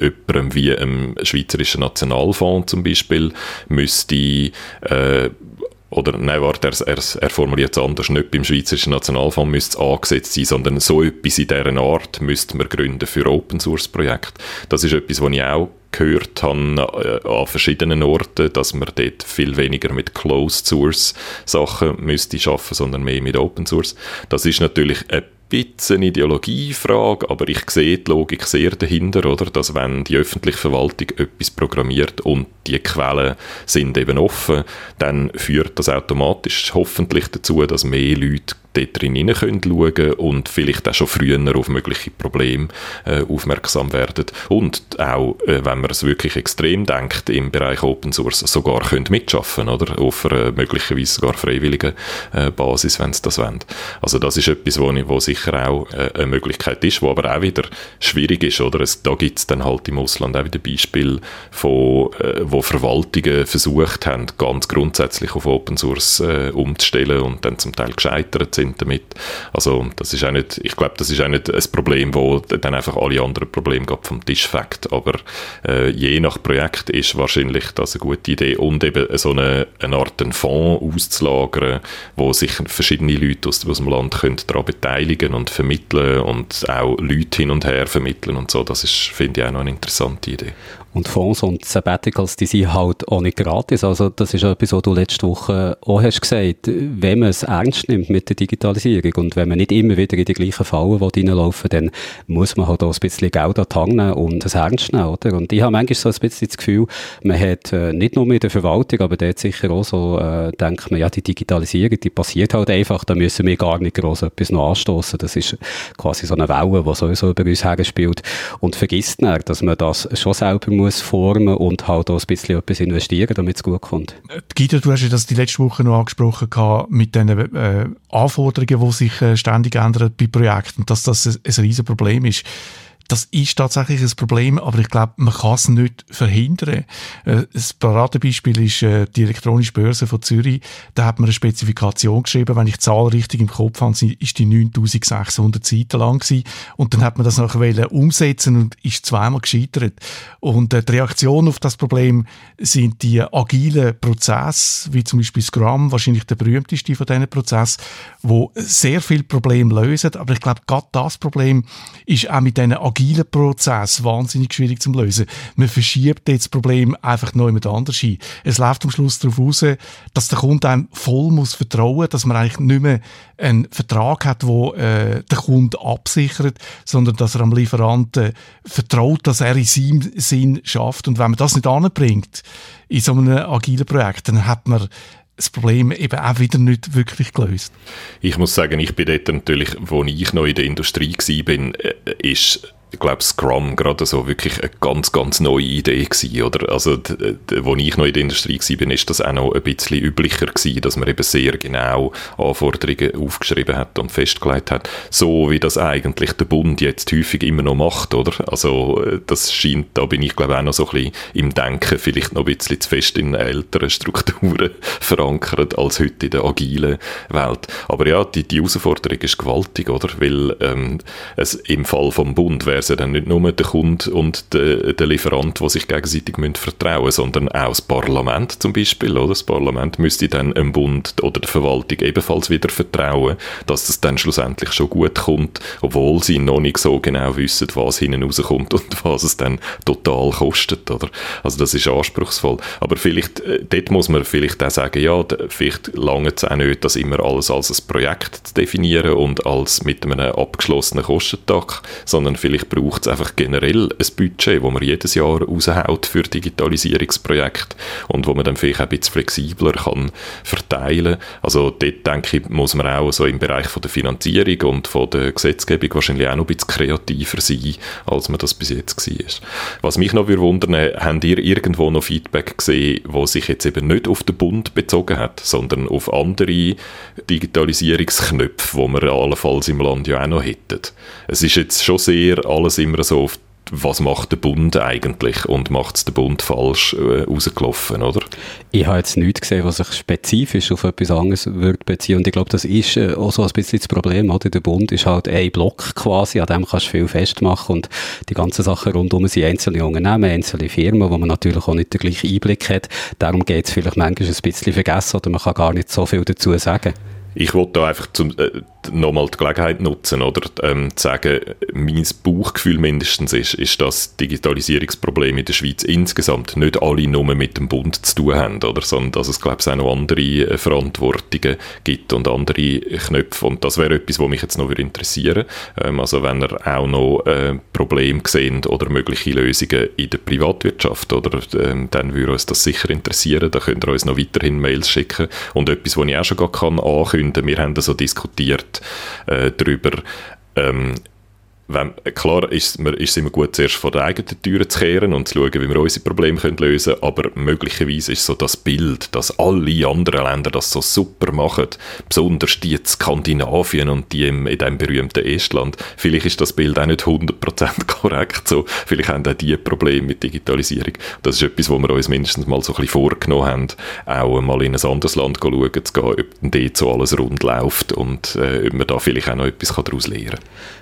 jemandem wie einem Schweizerischen Nationalfonds zum Beispiel müsste äh, oder nein, warte, er, er, er formuliert es anders, nicht beim Schweizerischen Nationalfonds müsste es angesetzt sein, sondern so etwas in dieser Art müsste man gründen für Open-Source-Projekte. Das ist etwas, was ich auch gehört habe äh, an verschiedenen Orten, dass man dort viel weniger mit Closed Source Sachen müsste schaffen, sondern mehr mit Open Source. Das ist natürlich ein bisschen Ideologiefrage, aber ich sehe die Logik sehr dahinter, oder? Dass wenn die öffentliche Verwaltung etwas programmiert und die Quellen sind eben offen, dann führt das automatisch hoffentlich dazu, dass mehr Leute dort drin hinein können und vielleicht auch schon früher auf mögliche Probleme äh, aufmerksam werden. Und auch, äh, wenn man es wirklich extrem denkt, im Bereich Open Source sogar können mitschaffen oder? Auf einer möglicherweise sogar freiwilligen äh, Basis, wenn sie das wollen. Also das ist etwas, wo, wo sicher auch äh, eine Möglichkeit ist, wo aber auch wieder schwierig ist. Oder? Es, da gibt es dann halt im Ausland auch wieder Beispiele, von, äh, wo Verwaltungen versucht haben, ganz grundsätzlich auf Open Source äh, umzustellen und dann zum Teil gescheitert sind sind damit. Also das ist auch nicht, ich glaube, das ist auch nicht ein Problem, wo dann einfach alle anderen Probleme vom Tisch fängt. Aber äh, je nach Projekt ist wahrscheinlich das eine gute Idee und eben so eine, eine Art einen Fonds auszulagern, wo sich verschiedene Leute aus, aus dem Land können daran beteiligen und vermitteln und auch Leute hin und her vermitteln und so. Das ist, finde ich, auch noch eine interessante Idee. Und Fonds und Sabbaticals, die sind halt auch nicht gratis. Also das ist etwas, was du letzte Woche auch hast gesagt. Wenn man es ernst nimmt mit der Digitalisierung und wenn man nicht immer wieder in die gleichen Fallen reinlaufen dann muss man halt auch ein bisschen Geld an die Hand nehmen und es ernst nehmen, oder? Und ich habe manchmal so ein bisschen das Gefühl, man hat äh, nicht nur mit der Verwaltung, aber dort sicher auch so, äh, denkt man, ja, die Digitalisierung, die passiert halt einfach, da müssen wir gar nicht groß etwas noch anstoßen. Das ist quasi so eine Welle, die sowieso über uns herspielt und vergisst nicht, dass man das schon selber muss formen und halt auch ein bisschen etwas investieren, damit es gut kommt. Guido, du hast ja das die letzte Woche noch angesprochen mit den äh, Anforderungen, die sich äh, ständig ändern bei Projekten, dass das ein, ein riesen Problem ist. Das ist tatsächlich ein Problem, aber ich glaube, man kann es nicht verhindern. Äh, das Paradebeispiel ist äh, die elektronische Börse von Zürich. Da hat man eine Spezifikation geschrieben, wenn ich die Zahl richtig im Kopf habe, ist die 9600 Seiten lang gewesen. Und dann hat man das nachher umsetzen und ist zweimal gescheitert. Und äh, die Reaktion auf das Problem sind die agilen Prozesse, wie zum Beispiel Scrum, wahrscheinlich der berühmteste von diesen Prozessen, wo sehr viel Probleme lösen. Aber ich glaube, gerade das Problem ist auch mit diesen agilen Prozess wahnsinnig schwierig zu lösen. Man verschiebt jetzt das Problem einfach noch jemand anders hin. Es läuft am Schluss darauf raus, dass der Kunde einem voll muss vertrauen, dass man eigentlich nicht mehr einen Vertrag hat, wo äh, der Kunde absichert, sondern dass er am Lieferanten vertraut, dass er in seinem Sinn schafft. Und wenn man das nicht anbringt in so einem agilen Projekt, dann hat man das Problem eben auch wieder nicht wirklich gelöst. Ich muss sagen, ich bin dort natürlich, wo ich noch in der Industrie war, äh, ist ich glaube, Scrum gerade so wirklich eine ganz, ganz neue Idee gewesen, oder? Also, wo ich noch in der Industrie war, ist das auch noch ein bisschen üblicher gewesen, dass man eben sehr genau Anforderungen aufgeschrieben hat und festgelegt hat. So wie das eigentlich der Bund jetzt häufig immer noch macht, oder? Also, das scheint, da bin ich glaube auch noch so ein bisschen im Denken vielleicht noch ein bisschen zu fest in älteren Strukturen verankert als heute in der agilen Welt. Aber ja, die, die Herausforderung ist gewaltig, oder? Weil ähm, es im Fall vom Bund wäre wäre es ja dann nicht nur der Kunde und der, der Lieferant, die sich gegenseitig müssen vertrauen müssen, sondern auch das Parlament zum Beispiel. Oder? Das Parlament müsste dann dem Bund oder der Verwaltung ebenfalls wieder vertrauen, dass das dann schlussendlich schon gut kommt, obwohl sie noch nicht so genau wissen, was hinten rauskommt und was es dann total kostet. Oder? Also das ist anspruchsvoll. Aber vielleicht, äh, dort muss man vielleicht auch sagen, ja, vielleicht lange es auch nicht, das immer alles als ein Projekt zu definieren und als mit einem abgeschlossenen Kostentag, sondern vielleicht braucht es einfach generell ein Budget, das man jedes Jahr raushaut für Digitalisierungsprojekte und wo man dann vielleicht auch ein bisschen flexibler kann verteilen. Also dort denke ich, muss man auch so im Bereich von der Finanzierung und von der Gesetzgebung wahrscheinlich auch noch ein bisschen kreativer sein, als man das bis jetzt war. Was mich noch wundern haben ihr irgendwo noch Feedback gesehen, wo sich jetzt eben nicht auf den Bund bezogen hat, sondern auf andere Digitalisierungsknöpfe, die wir allenfalls im Land ja auch noch hätten? Es ist jetzt schon sehr alles immer so auf was macht der Bund eigentlich und macht es der Bund falsch äh, rausgelaufen, oder? Ich habe jetzt nichts gesehen, was sich spezifisch auf etwas anderes würde beziehen und ich glaube, das ist äh, auch so ein bisschen das Problem, oder? Der Bund ist halt ein Block quasi, an dem kannst du viel festmachen und die ganzen Sachen rundum sind einzelne Unternehmen, einzelne Firmen, wo man natürlich auch nicht den gleichen Einblick hat. Darum geht es vielleicht manchmal ein bisschen vergessen oder man kann gar nicht so viel dazu sagen. Ich wollte da einfach zum, äh, nochmal die Gelegenheit nutzen, oder ähm, zu sagen, mein Bauchgefühl mindestens ist, ist, dass Digitalisierungsprobleme in der Schweiz insgesamt nicht alle nur mit dem Bund zu tun haben, oder, sondern dass es, glaube ich, auch noch andere äh, Verantwortungen gibt und andere Knöpfe. Und das wäre etwas, was mich jetzt noch interessieren würde. Ähm, also wenn ihr auch noch äh, Probleme seht oder mögliche Lösungen in der Privatwirtschaft, oder, ähm, dann würde uns das sicher interessieren. Da könnt ihr uns noch weiterhin Mails schicken. Und etwas, was ich auch schon gar kann wir haben so diskutiert, äh, darüber, ähm, wenn, klar ist, ist es immer gut, zuerst vor der eigenen Tür zu kehren und zu schauen, wie wir unsere Probleme können lösen können, aber möglicherweise ist so das Bild, dass alle anderen Länder das so super machen, besonders die in Skandinavien und die im, in dem berühmten Estland, vielleicht ist das Bild auch nicht 100% korrekt, so, vielleicht haben auch die Probleme mit Digitalisierung. Das ist etwas, wo wir uns mindestens mal so ein bisschen vorgenommen haben, auch mal in ein anderes Land schauen zu gehen, ob dort so alles rund läuft und äh, ob man da vielleicht auch noch etwas daraus lernen kann.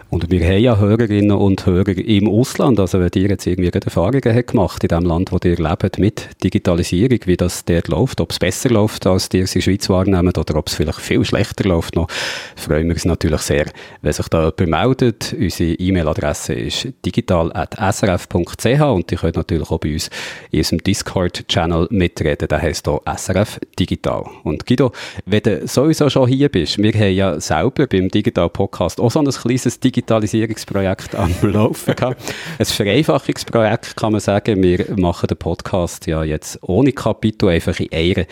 Und wir haben ja Hörerinnen und Hörer im Ausland, also wenn ihr jetzt irgendwie Erfahrungen habt gemacht in dem Land, wo ihr lebt, mit Digitalisierung, wie das dort läuft, ob es besser läuft, als ihr es in der Schweiz wahrnehmt, oder ob es vielleicht viel schlechter läuft noch, freuen wir uns natürlich sehr, wenn sich da jemand meldet. Unsere E-Mail-Adresse ist digital.srf.ch und ihr könnt natürlich auch bei uns in unserem Discord-Channel mitreden, der heisst hier SRF Digital. Und Guido, wenn du sowieso schon hier bist, wir haben ja selber beim Digital-Podcast auch so ein kleines Digital Digitalisierungsprojekt am Laufen gehabt. Ein Vereinfachungsprojekt kann man sagen. Wir machen den Podcast ja jetzt ohne Kapitel, einfach in einer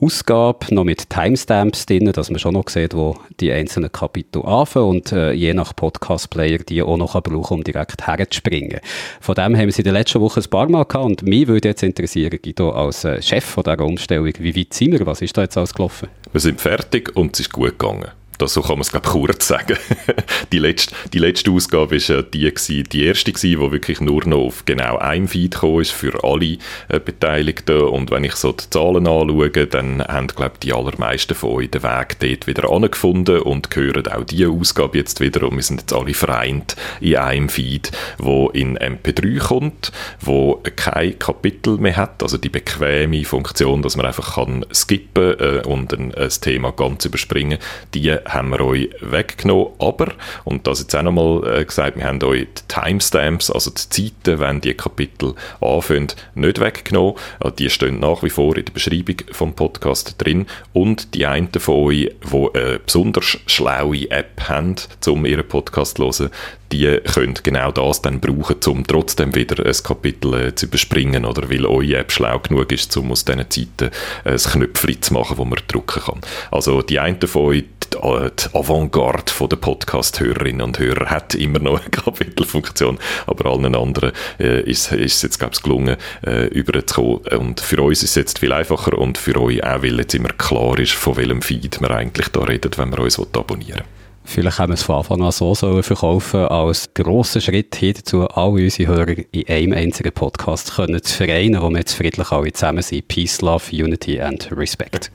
Ausgabe, noch mit Timestamps drin, dass man schon noch sieht, wo die einzelnen Kapitel anfangen und äh, je nach Podcast-Player die auch noch brauchen, um direkt herzuspringen. Von dem haben wir sie in der letzten Woche ein paar Mal gehabt und mich würde jetzt interessieren, Guido, als äh, Chef von dieser Umstellung, wie weit sind wir? Was ist da jetzt alles gelaufen? Wir sind fertig und es ist gut gegangen. Das, so kann man es, glaube kurz sagen. die, letzte, die letzte Ausgabe war ja die, gewesen, die erste, gewesen, die wirklich nur noch auf genau einem Feed gekommen ist für alle äh, Beteiligten. Und wenn ich so die Zahlen anschaue, dann haben, glaube die allermeisten von euch den Weg dort wieder angefunden und hören auch diese Ausgabe jetzt wieder. Und wir sind jetzt alle vereint in einem Feed, wo in MP3 kommt, wo kein Kapitel mehr hat, also die bequeme Funktion, dass man einfach kann skippen äh, und ein, ein Thema ganz überspringen, die haben wir euch weggenommen. Aber Und das jetzt auch nochmal äh, gesagt, wir haben euch die Timestamps, also die Zeiten, wenn die Kapitel anfangen, nicht weggenommen. Also die stehen nach wie vor in der Beschreibung vom Podcast drin. Und die einen von euch, die eine besonders schlaue App haben, um ihren Podcast zu hören, die können genau das dann brauchen, um trotzdem wieder ein Kapitel äh, zu überspringen oder weil eure App schlau genug ist, um aus diesen Zeiten äh, ein Knöpfchen zu machen, wo man drücken kann. Also die einen von euch, die, äh, die Avantgarde der Podcast-Hörerinnen und Hörer hat immer noch eine Kapitelfunktion, aber allen anderen äh, ist, es jetzt, glaube ich, gelungen, äh, überzukommen. Und für uns ist es jetzt viel einfacher und für euch auch, weil jetzt immer klar ist, von welchem Feed wir eigentlich da reden, wenn wir uns abonnieren wollen. Vielleicht haben wir es von Anfang an so sollen verkaufen als grosser Schritt hin dazu, alle unsere Hörer in einem einzigen Podcast können zu vereinen, wo wir jetzt friedlich alle zusammen sind. Peace, Love, Unity and Respect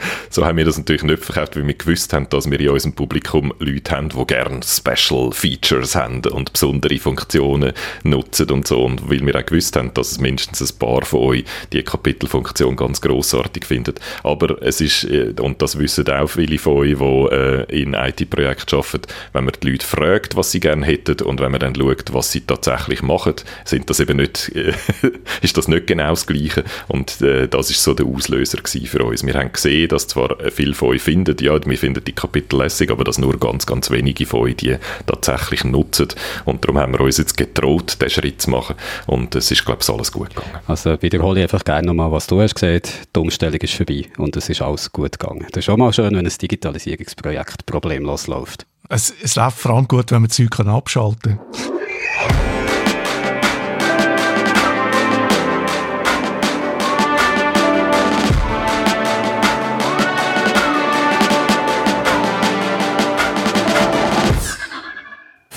so haben wir das natürlich nicht verkauft, weil wir gewusst haben, dass wir in unserem Publikum Leute haben, die gerne Special Features haben und besondere Funktionen nutzen und so. Und weil wir auch gewusst haben, dass es mindestens ein paar von euch die Kapitelfunktion ganz großartig finden. Aber es ist, äh, und das wissen auch viele von euch, die äh, in IT-Projekten arbeiten, wenn man die Leute fragt, was sie gerne hätten und wenn man dann schaut, was sie tatsächlich machen, sind das eben nicht, äh, ist das nicht genau das Gleiche. Und das ist so der Auslöser für uns. Wir haben gesehen, dass zwar viele von euch finden, ja, wir finden die Kapitel lässig, aber dass nur ganz, ganz wenige von euch die tatsächlich nutzen. Und darum haben wir uns jetzt getraut, diesen Schritt zu machen. Und es ist, glaube ich, alles gut gegangen. Also wiederhole ich einfach gerne nochmal, was du hast gesagt. Die Umstellung ist vorbei und es ist alles gut gegangen. Das ist schon mal schön, wenn ein Digitalisierungsprojekt problemlos läuft. Es, es läuft vor allem gut, wenn man Zeug abschalten kann.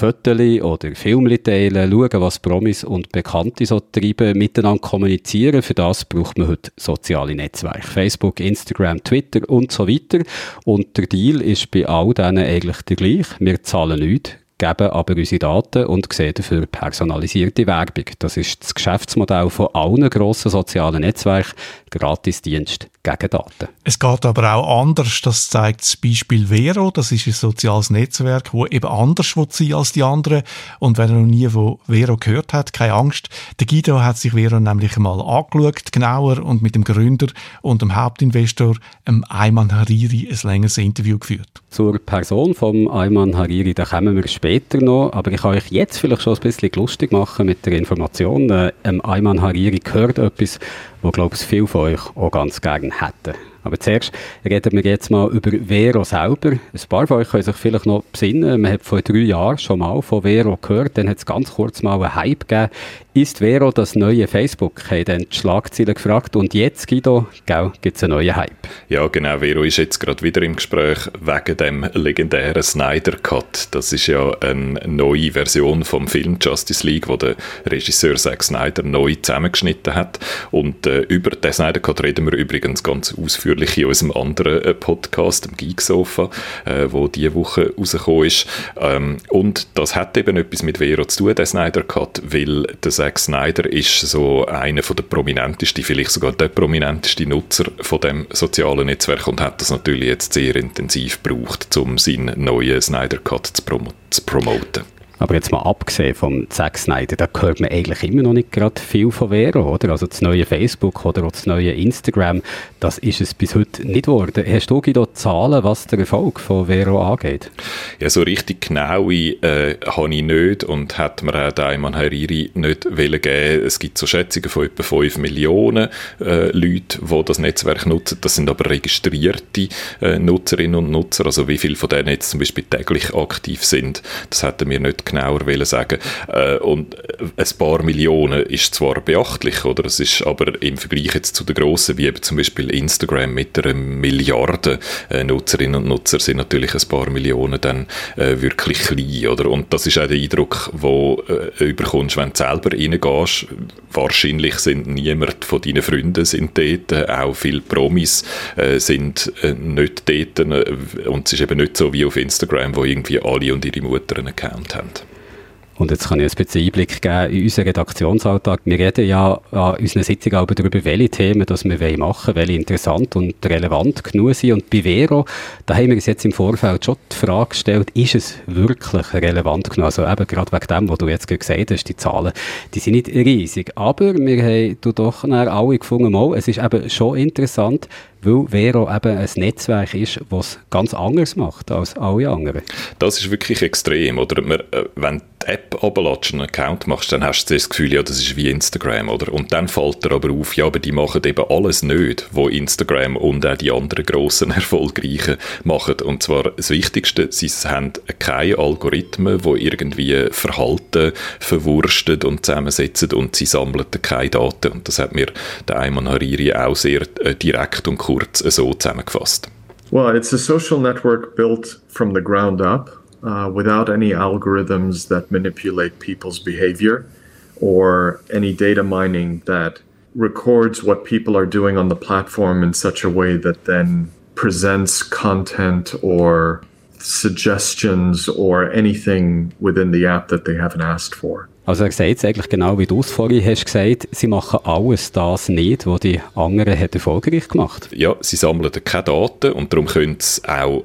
Fotos oder Filme teilen, schauen, was Promis und Bekannte so treiben, miteinander kommunizieren. Für das braucht man heute soziale Netzwerke. Facebook, Instagram, Twitter und so weiter. Und der Deal ist bei all denen eigentlich der gleiche. Wir zahlen nichts, geben aber unsere Daten und sehen dafür personalisierte Werbung. Das ist das Geschäftsmodell von allen grossen sozialen Netzwerken. Gratisdienst gegen Daten. Es geht aber auch anders. Das zeigt das Beispiel Vero. Das ist ein soziales Netzwerk, das eben anders sein als die anderen. Und wer noch nie von Vero gehört hat, keine Angst. Der Guido hat sich Vero nämlich einmal angeschaut, genauer, und mit dem Gründer und dem Hauptinvestor, dem Ayman Hariri, ein längeres Interview geführt. Zur Person von Ayman Hariri, da kommen wir später noch. Aber ich kann euch jetzt vielleicht schon ein bisschen lustig machen mit der Information. Äh, Ayman Hariri gehört etwas, wo, glaube ich, viele von euch auch ganz gerne hätten. Aber zuerst reden wir jetzt mal über Vero selber. Ein paar von euch können sich vielleicht noch besinnen. Man hat vor drei Jahren schon mal von Vero gehört. Dann hat es ganz kurz mal einen Hype gegeben. Ist Vero das neue Facebook? Haben dann die Schlagzeilen gefragt. Und jetzt, Guido, gibt es einen neuen Hype. Ja, genau. Vero ist jetzt gerade wieder im Gespräch wegen dem legendären Snyder Cut. Das ist ja eine neue Version vom Film Justice League, wo der Regisseur Zack Snyder neu zusammengeschnitten hat. Und äh, über den Snyder Cut reden wir übrigens ganz ausführlich in unserem anderen äh, Podcast, dem Geeksofa, äh, wo diese Woche rausgekommen ist. Ähm, und das hat eben etwas mit Vero zu tun, der Snyder Cut, weil der Zack Snyder ist so einer der prominentesten, vielleicht sogar der prominenteste Nutzer von dem sozialen Netzwerk und hat das natürlich jetzt sehr intensiv gebraucht, um seinen neuen Snyder Cut zu, prom zu promoten. Aber jetzt mal abgesehen vom Zack Snyder, da hört man eigentlich immer noch nicht gerade viel von Vero, oder? Also das neue Facebook oder auch das neue Instagram, das ist es bis heute nicht geworden. Hast du Guido Zahlen, was der Erfolg von Vero angeht? Ja, so richtig genau äh, habe ich nicht und hat mir auch Daiman Hariri nicht wollen geben. Es gibt so Schätzungen von etwa 5 Millionen äh, Leute, die das Netzwerk nutzen. Das sind aber registrierte äh, Nutzerinnen und Nutzer. Also wie viele von denen jetzt zum Beispiel täglich aktiv sind, das hätten wir nicht genauer sagen. Äh, und ein paar Millionen ist zwar beachtlich, oder? Es ist aber im Vergleich jetzt zu den grossen, wie eben zum Beispiel Instagram mit einer Milliarde äh, Nutzerinnen und Nutzer, sind natürlich ein paar Millionen dann äh, wirklich klein, oder? Und das ist auch der Eindruck, wo äh, überkommst, wenn du selber reingehst. Wahrscheinlich sind niemand von deinen Freunden sind dort, auch viele Promis äh, sind äh, nicht dort und es ist eben nicht so wie auf Instagram, wo irgendwie alle und ihre Mutter einen Account haben. Und jetzt kann ich ein bisschen Einblick geben in unseren Redaktionsalltag. Wir reden ja an unseren Sitzungen darüber, welche Themen das wir machen wollen, welche interessant und relevant genug sind. Und bei Vero, da haben wir uns jetzt im Vorfeld schon die Frage gestellt, ist es wirklich relevant genug? Also eben gerade wegen dem, was du jetzt gesagt hast, die Zahlen, die sind nicht riesig. Aber wir haben doch alle gefunden, mal, es ist eben schon interessant, weil Vero eben ein Netzwerk ist, das ganz anders macht als alle anderen. Das ist wirklich extrem. Oder äh, wenn die App runterlässt, einen Account machst, dann hast du das Gefühl, ja, das ist wie Instagram, oder? Und dann fällt dir aber auf, ja, aber die machen eben alles nicht, wo Instagram und auch die anderen grossen Erfolgreichen machen. Und zwar das Wichtigste, sie haben keine Algorithmen, die irgendwie Verhalten verwurstet und zusammensetzen und sie sammeln keine Daten. Und das hat mir der Ayman Hariri auch sehr äh, direkt und kurz so zusammengefasst. Well, it's a social network built from the ground up uh, without any algorithms that manipulate people's behavior or any data mining that records what people are doing on the platform in such a way that then presents content or suggestions or anything within the app that they haven't asked for. Also er sagt es eigentlich genau, wie du es vorhin hast gesagt, sie machen alles das nicht, was die anderen hat erfolgreich gemacht. Ja, sie sammeln keine Daten und darum können sie auch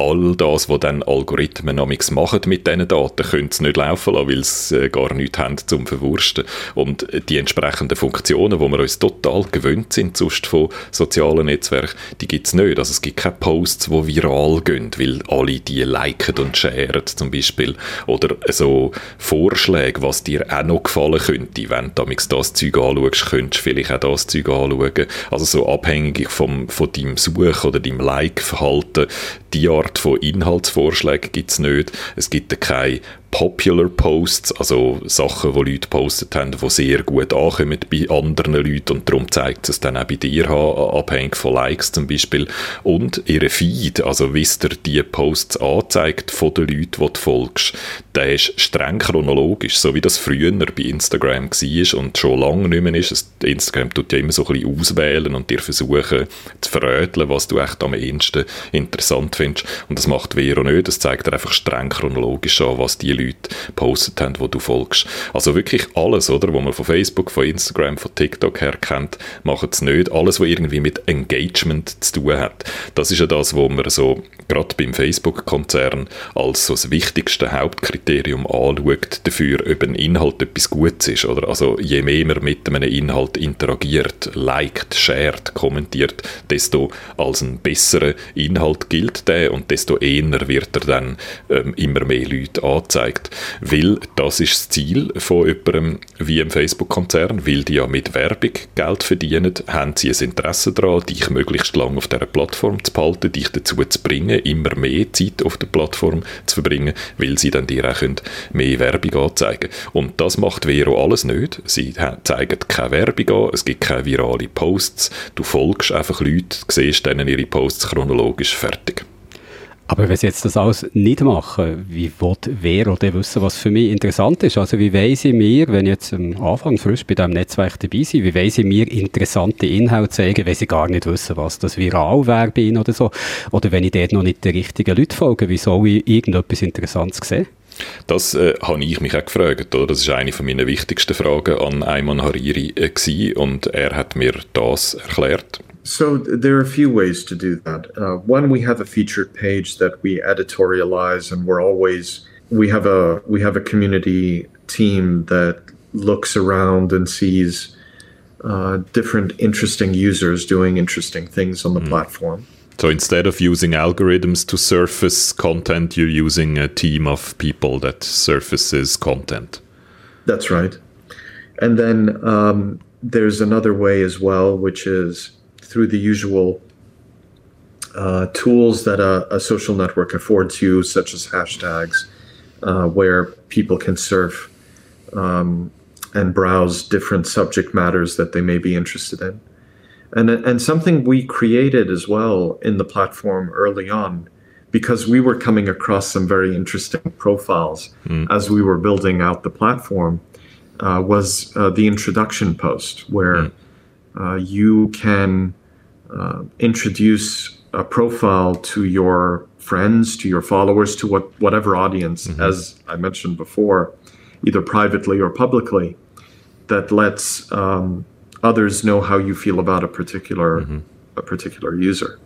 all das, was dann Algorithmen namens machen mit diesen Daten, können sie nicht laufen lassen, weil sie äh, gar nichts haben zum Verwursten. Und die entsprechenden Funktionen, die wir uns total gewöhnt sind, sonst von sozialen Netzwerken, die gibt es nicht. Also es gibt keine Posts, die viral gehen, weil alle die liken und sharen zum Beispiel. Oder so Vorschläge, was dir auch noch gefallen könnte. Wenn du das Zeug anschaust, könntest du vielleicht auch das Zeug anschauen. Also so abhängig vom, von deinem Such- oder deinem Like-Verhalten, die Art von Inhaltsvorschlägen gibt es nicht. Es gibt keine Popular Posts, also Sachen, die Leute postet haben, die sehr gut ankommen bei anderen Leuten und darum zeigt es dann auch bei dir abhängig von Likes zum Beispiel. Und ihre Feed, also wie es dir die Posts anzeigt von den Leuten, die du folgst, der ist streng chronologisch, so wie das früher bei Instagram war und schon lange nicht mehr ist. Instagram tut ja immer so ein bisschen auswählen und dir versuchen zu verröteln, was du echt am ehesten interessant findest. Und das macht Vero nicht, das zeigt dir einfach streng chronologisch an, was die Leute gepostet haben, wo du folgst. Also wirklich alles, oder, wo man von Facebook, von Instagram, von TikTok her kennt, machen es nicht. Alles, was irgendwie mit Engagement zu tun hat. Das ist ja das, wo man so gerade beim Facebook-Konzern als so das wichtigste Hauptkriterium anschaut dafür, ob ein Inhalt etwas Gutes ist. Oder? Also je mehr man mit einem Inhalt interagiert, liked, shared, kommentiert, desto als ein besserer Inhalt gilt der und desto eher wird er dann ähm, immer mehr Leute angezeigt angezeigt. Weil das ist das Ziel von jemandem wie im Facebook-Konzern, weil die ja mit Werbung Geld verdienen, haben sie ein Interesse daran, dich möglichst lange auf dieser Plattform zu behalten, dich dazu zu bringen, immer mehr Zeit auf der Plattform zu verbringen, weil sie dann dir auch mehr Werbung anzeigen Und das macht Vero alles nicht. Sie zeigen keine Werbung an, es gibt keine virale Posts, du folgst einfach Leute, siehst dann ihre Posts chronologisch fertig. Aber wenn sie jetzt das alles nicht machen, wie wird wer oder wissen, was für mich interessant ist? Also wie weiss ich mir, wenn ich jetzt am Anfang frisch bei diesem Netzwerk dabei bin, wie weiss ich mir interessante Inhalte zeigen, wenn sie gar nicht wissen, was das viral wäre bei ihnen oder so? Oder wenn ich dort noch nicht den richtigen Leuten folge, wie soll ich irgendetwas Interessantes sehen? Das äh, habe ich mich auch gefragt. Oder? Das ist eine von meinen wichtigsten Fragen an Ayman Hariri äh, und er hat mir das erklärt. So there are a few ways to do that. Uh, one, we have a featured page that we editorialize, and we're always we have a we have a community team that looks around and sees uh, different interesting users doing interesting things on the mm. platform. So instead of using algorithms to surface content, you're using a team of people that surfaces content. That's right. And then um, there's another way as well, which is through the usual uh, tools that a, a, social network affords you, such as hashtags, uh, where people can surf um, and browse different subject matters that they may be interested in. And, and something we created as well in the platform early on, because we were coming across some very interesting profiles mm. as we were building out the platform, uh, was uh, the introduction post, where mm. you can uh, introduce a profile to your friends, to your followers, to what whatever audience, mm-hmm. as I mentioned before, either privately or publicly, that lets um, others know how you feel about a particular mm-hmm. a particular user.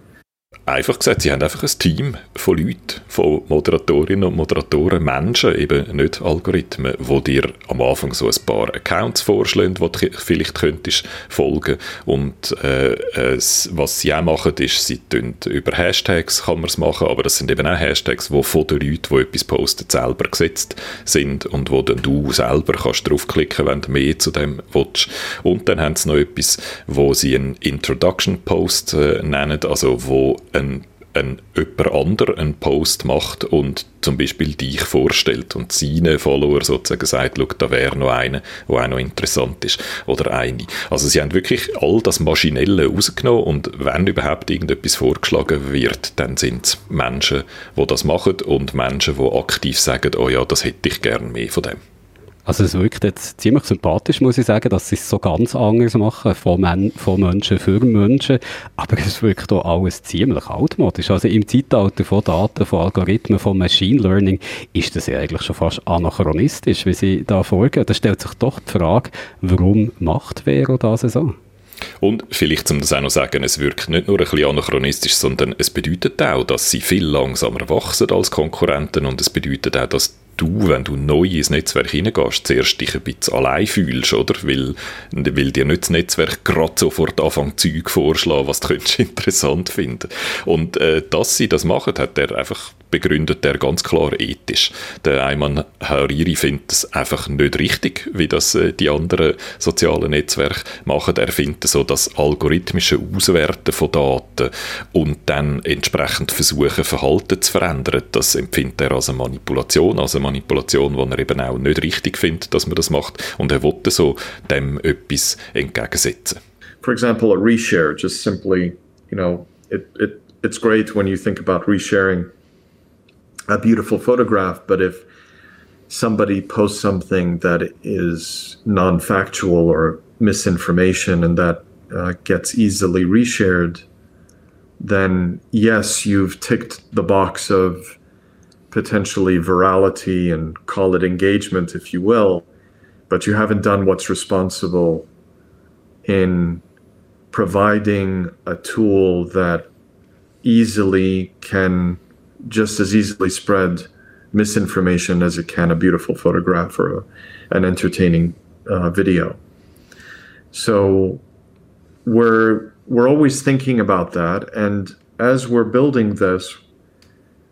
Einfach gesagt, sie haben einfach ein Team von Leuten, von Moderatorinnen und Moderatoren, Menschen, eben nicht Algorithmen, wo dir am Anfang so ein paar Accounts vorschlagen, wo du vielleicht könntest folgen und äh, äh, was sie auch machen, ist, sie tun über Hashtags kann man es machen, aber das sind eben auch Hashtags, die von den Leuten, die etwas posten, selber gesetzt sind und wo dann du selber kannst draufklicken, wenn du mehr zu dem willst. Und dann haben sie noch etwas, wo sie einen Introduction Post äh, nennen, also wo ein, ein jemand anderer einen Post macht und zum Beispiel dich vorstellt und seine Follower sozusagen sagt, schau, da wäre noch einer, der auch noch interessant ist oder eine. Also sie haben wirklich all das Maschinelle rausgenommen und wenn überhaupt irgendetwas vorgeschlagen wird, dann sind es Menschen, die das machen und Menschen, die aktiv sagen, oh ja, das hätte ich gern mehr von dem. Also es wirkt jetzt ziemlich sympathisch, muss ich sagen, dass sie es so ganz anders machen, von, Men von Menschen für Menschen, aber es wirkt auch alles ziemlich altmodisch. Also im Zeitalter von Daten, von Algorithmen, von Machine Learning ist das ja eigentlich schon fast anachronistisch, wie sie da vorgehen. Da stellt sich doch die Frage, warum macht Vero das so? Und vielleicht, um das auch noch zu sagen, es wirkt nicht nur ein bisschen anachronistisch, sondern es bedeutet auch, dass sie viel langsamer wachsen als Konkurrenten und es bedeutet auch, dass du, wenn du neu ins Netzwerk hineingehst, zuerst dich ein bisschen allein fühlst, oder? Weil, weil dir nicht das Netzwerk gerade sofort anfängt, Zeug vorschlagen, was du interessant finden Und äh, dass sie das machen, hat er einfach begründet er ganz klar ethisch. Der Ayman Hariri findet es einfach nicht richtig, wie das äh, die anderen sozialen Netzwerke machen. Er findet so das algorithmische Auswerten von Daten und dann entsprechend versuchen, Verhalten zu verändern, das empfindet er als eine Manipulation, als eine Manipulation, er eben auch nicht richtig findet, dass man das macht. Und er wollte so dem etwas entgegensetzen. For example, a reshare, just simply, you know, it, it, it's great when you think about resharing a beautiful photograph, but if somebody posts something that is non factual or misinformation and that uh, gets easily reshared, then yes, you've ticked the box of potentially virality and call it engagement, if you will, but you haven't done what's responsible in providing a tool that easily can just as easily spread misinformation as it can a beautiful photograph or a, an entertaining uh, video. So we're we're always thinking about that, and as we're building this,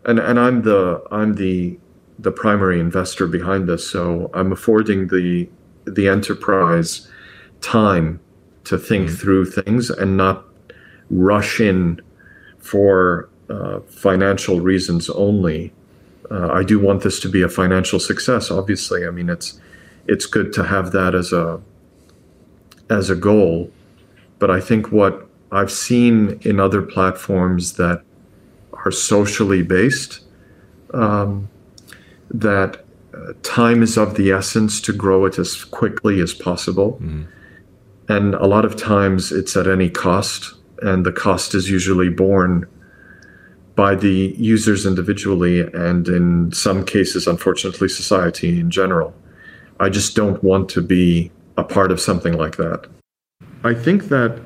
and and I'm the I'm the the primary investor behind this, so I'm affording the the enterprise time to think mm-hmm. through things and not rush in for uh, financial reasons only. Uh, I do want this to be a financial success. Obviously, I mean it's it's good to have that as a as a goal, but I think what I've seen in other platforms that are socially based, um, that uh, time is of the essence to grow it as quickly as possible. Mm. And a lot of times it's at any cost, and the cost is usually borne by the users individually and in some cases, unfortunately, society in general. I just don't want to be a part of something like that. I think that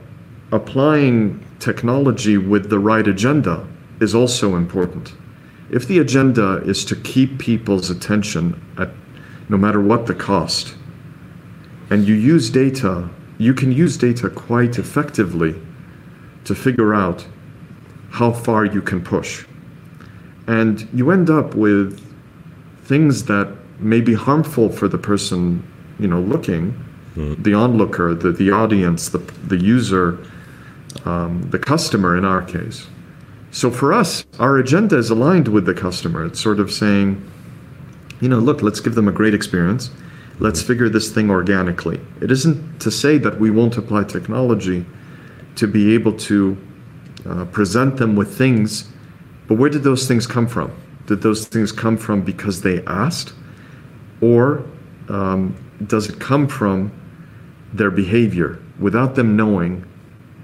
applying technology with the right agenda is also important. If the agenda is to keep people's attention at no matter what the cost, and you use data, you can use data quite effectively to figure out how far you can push. And you end up with things that may be harmful for the person, you know, looking, mm. the onlooker, the, the audience, the, the user, um, the customer in our case. So for us, our agenda is aligned with the customer. It's sort of saying, you know, look, let's give them a great experience. Let's figure this thing organically. It isn't to say that we won't apply technology to be able to uh, present them with things. But where did those things come from? Did those things come from because they asked? Or um, does it come from their behavior without them knowing?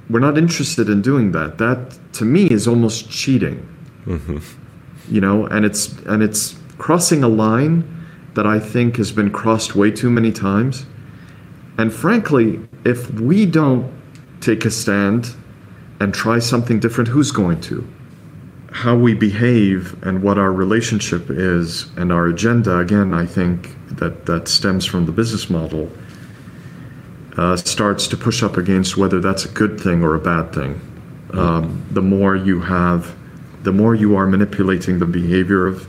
We're not interested in doing that. That to me is almost cheating. Mm-hmm. You know, and it's and it's crossing a line that I think has been crossed way too many times. And frankly, if we don't take a stand and try something different, who's going to? How we behave and what our relationship is and our agenda, again, I think that, that stems from the business model, uh, starts to push up against whether that's a good thing or a bad thing. Um, the more you have, the more you are manipulating the behavior of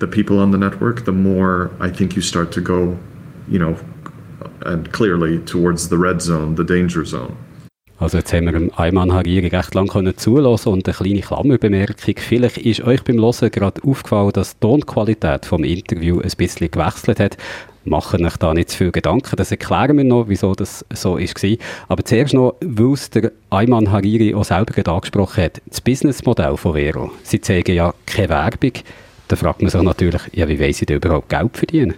the people on the network, the more I think you start to go, you know, and clearly towards the red zone, the danger zone. Also jetzt haben wir dem Ayman Hariri recht lange können zulassen und eine kleine Klammerbemerkung. Vielleicht ist euch beim Hören gerade aufgefallen, dass die Tonqualität vom Interview ein bisschen gewechselt hat. Machen euch da nicht zu viel Gedanken. Das erklären wir noch, wieso das so war. Aber zuerst noch, weil es der Ayman Hariri auch selber gerade angesprochen hat, das Businessmodell von Vero. Sie zeigen ja keine Werbung. Da fragt man sich natürlich, ja, wie wollen sie denn überhaupt Geld verdienen?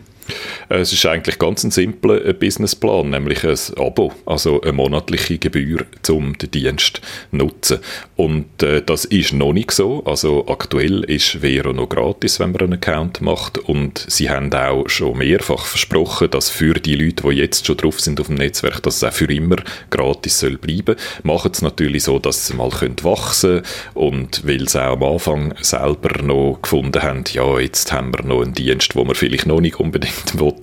Äh, es ist eigentlich ganz ein simpler äh, Businessplan, nämlich ein Abo, also eine monatliche Gebühr, um den Dienst zu nutzen. Und äh, das ist noch nicht so. Also aktuell ist Vero noch gratis, wenn man einen Account macht. Und sie haben auch schon mehrfach versprochen, dass für die Leute, die jetzt schon drauf sind auf dem Netzwerk, dass es auch für immer gratis soll bleiben. Machen es natürlich so, dass sie mal wachsen können und weil sie auch am Anfang selber noch gefunden haben, ja, jetzt haben wir noch einen Dienst, wo wir vielleicht noch nicht unbedingt will,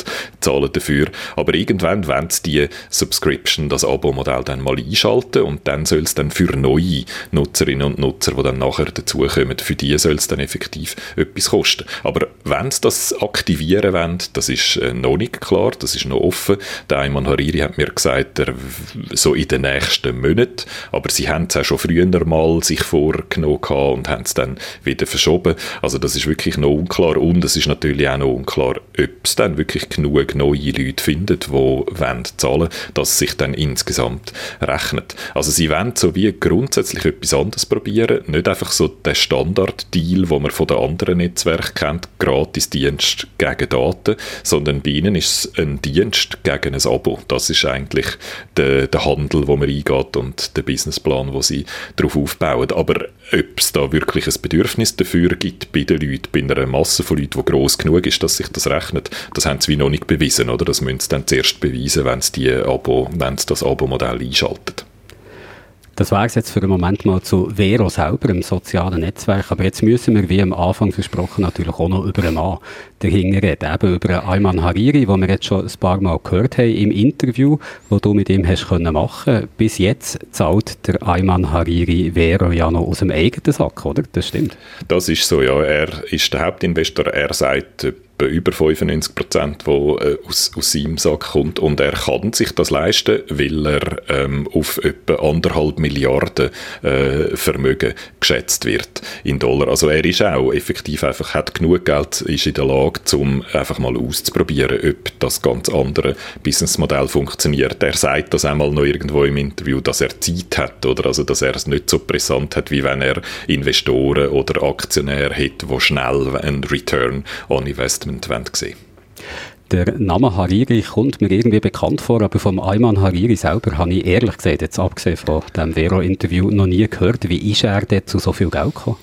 zahlen dafür. Aber irgendwann wollen sie die Subscription, das Abo-Modell dann mal einschalten und dann soll es dann für neue Nutzerinnen und Nutzer, die dann nachher dazukommen, für die soll es dann effektiv etwas kosten. Aber wenn sie das aktivieren wollen, das ist äh, noch nicht klar, das ist noch offen. Der Ayman Hariri hat mir gesagt, er so in den nächsten Monaten, aber sie haben es auch schon früher mal sich vorgenommen und haben es dann wieder verschoben. Also das ist wirklich noch unklar und es ist natürlich auch noch unklar, ob es dann wirklich genug neue Leute findet, die wollen zahlen dass es sich dann insgesamt rechnet. Also sie wollen so wie grundsätzlich etwas anderes probieren, nicht einfach so den Standard-Deal, den man von den anderen Netzwerken kennt, Gratis-Dienst gegen Daten, sondern bei ihnen ist es ein Dienst gegen ein Abo. Das ist eigentlich der, der Handel, wo man eingeht und der Businessplan, wo sie darauf aufbauen. Aber ob es da wirklich ein Bedürfnis dafür gibt bei den Leuten, bei einer Masse von Leuten, die gross genug ist, dass sich das rechnet, das haben sie wie noch nicht bewiesen, oder? Das müssen sie dann zuerst beweisen, wenn sie, die Abo, wenn sie das Abo-Modell einschalten. Das wäre es jetzt für den Moment mal zu Vero selber, im sozialen Netzwerk. Aber jetzt müssen wir, wie am Anfang versprochen, natürlich auch noch über einen Mann dahinter reden. Eben über Ayman Hariri, den wir jetzt schon ein paar Mal gehört haben im Interview, das du mit ihm hast können machen Bis jetzt zahlt der Ayman Hariri Vero ja noch aus dem eigenen Sack, oder? Das stimmt. Das ist so, ja. Er ist der Hauptinvestor. Er sagt, etwa über 95 Prozent, wo äh, aus, aus seinem Sack kommt. Und er kann sich das leisten, weil er ähm, auf etwa anderthalb Milliarden äh, Vermögen geschätzt wird in Dollar. Also er ist auch effektiv einfach, hat genug Geld, ist in der Lage, um einfach mal auszuprobieren, ob das ganz andere Businessmodell funktioniert. Er sagt das einmal noch irgendwo im Interview, dass er Zeit hat, oder? Also, dass er es nicht so brisant hat, wie wenn er Investoren oder Aktionäre hätte, die schnell einen Return on Investment Investment sehen der Name Hariri kommt mir irgendwie bekannt vor, aber vom Ayman Hariri selber habe ich ehrlich gesagt, jetzt abgesehen von dem Vero-Interview, noch nie gehört. Wie ist er dort zu so viel Geld gekommen?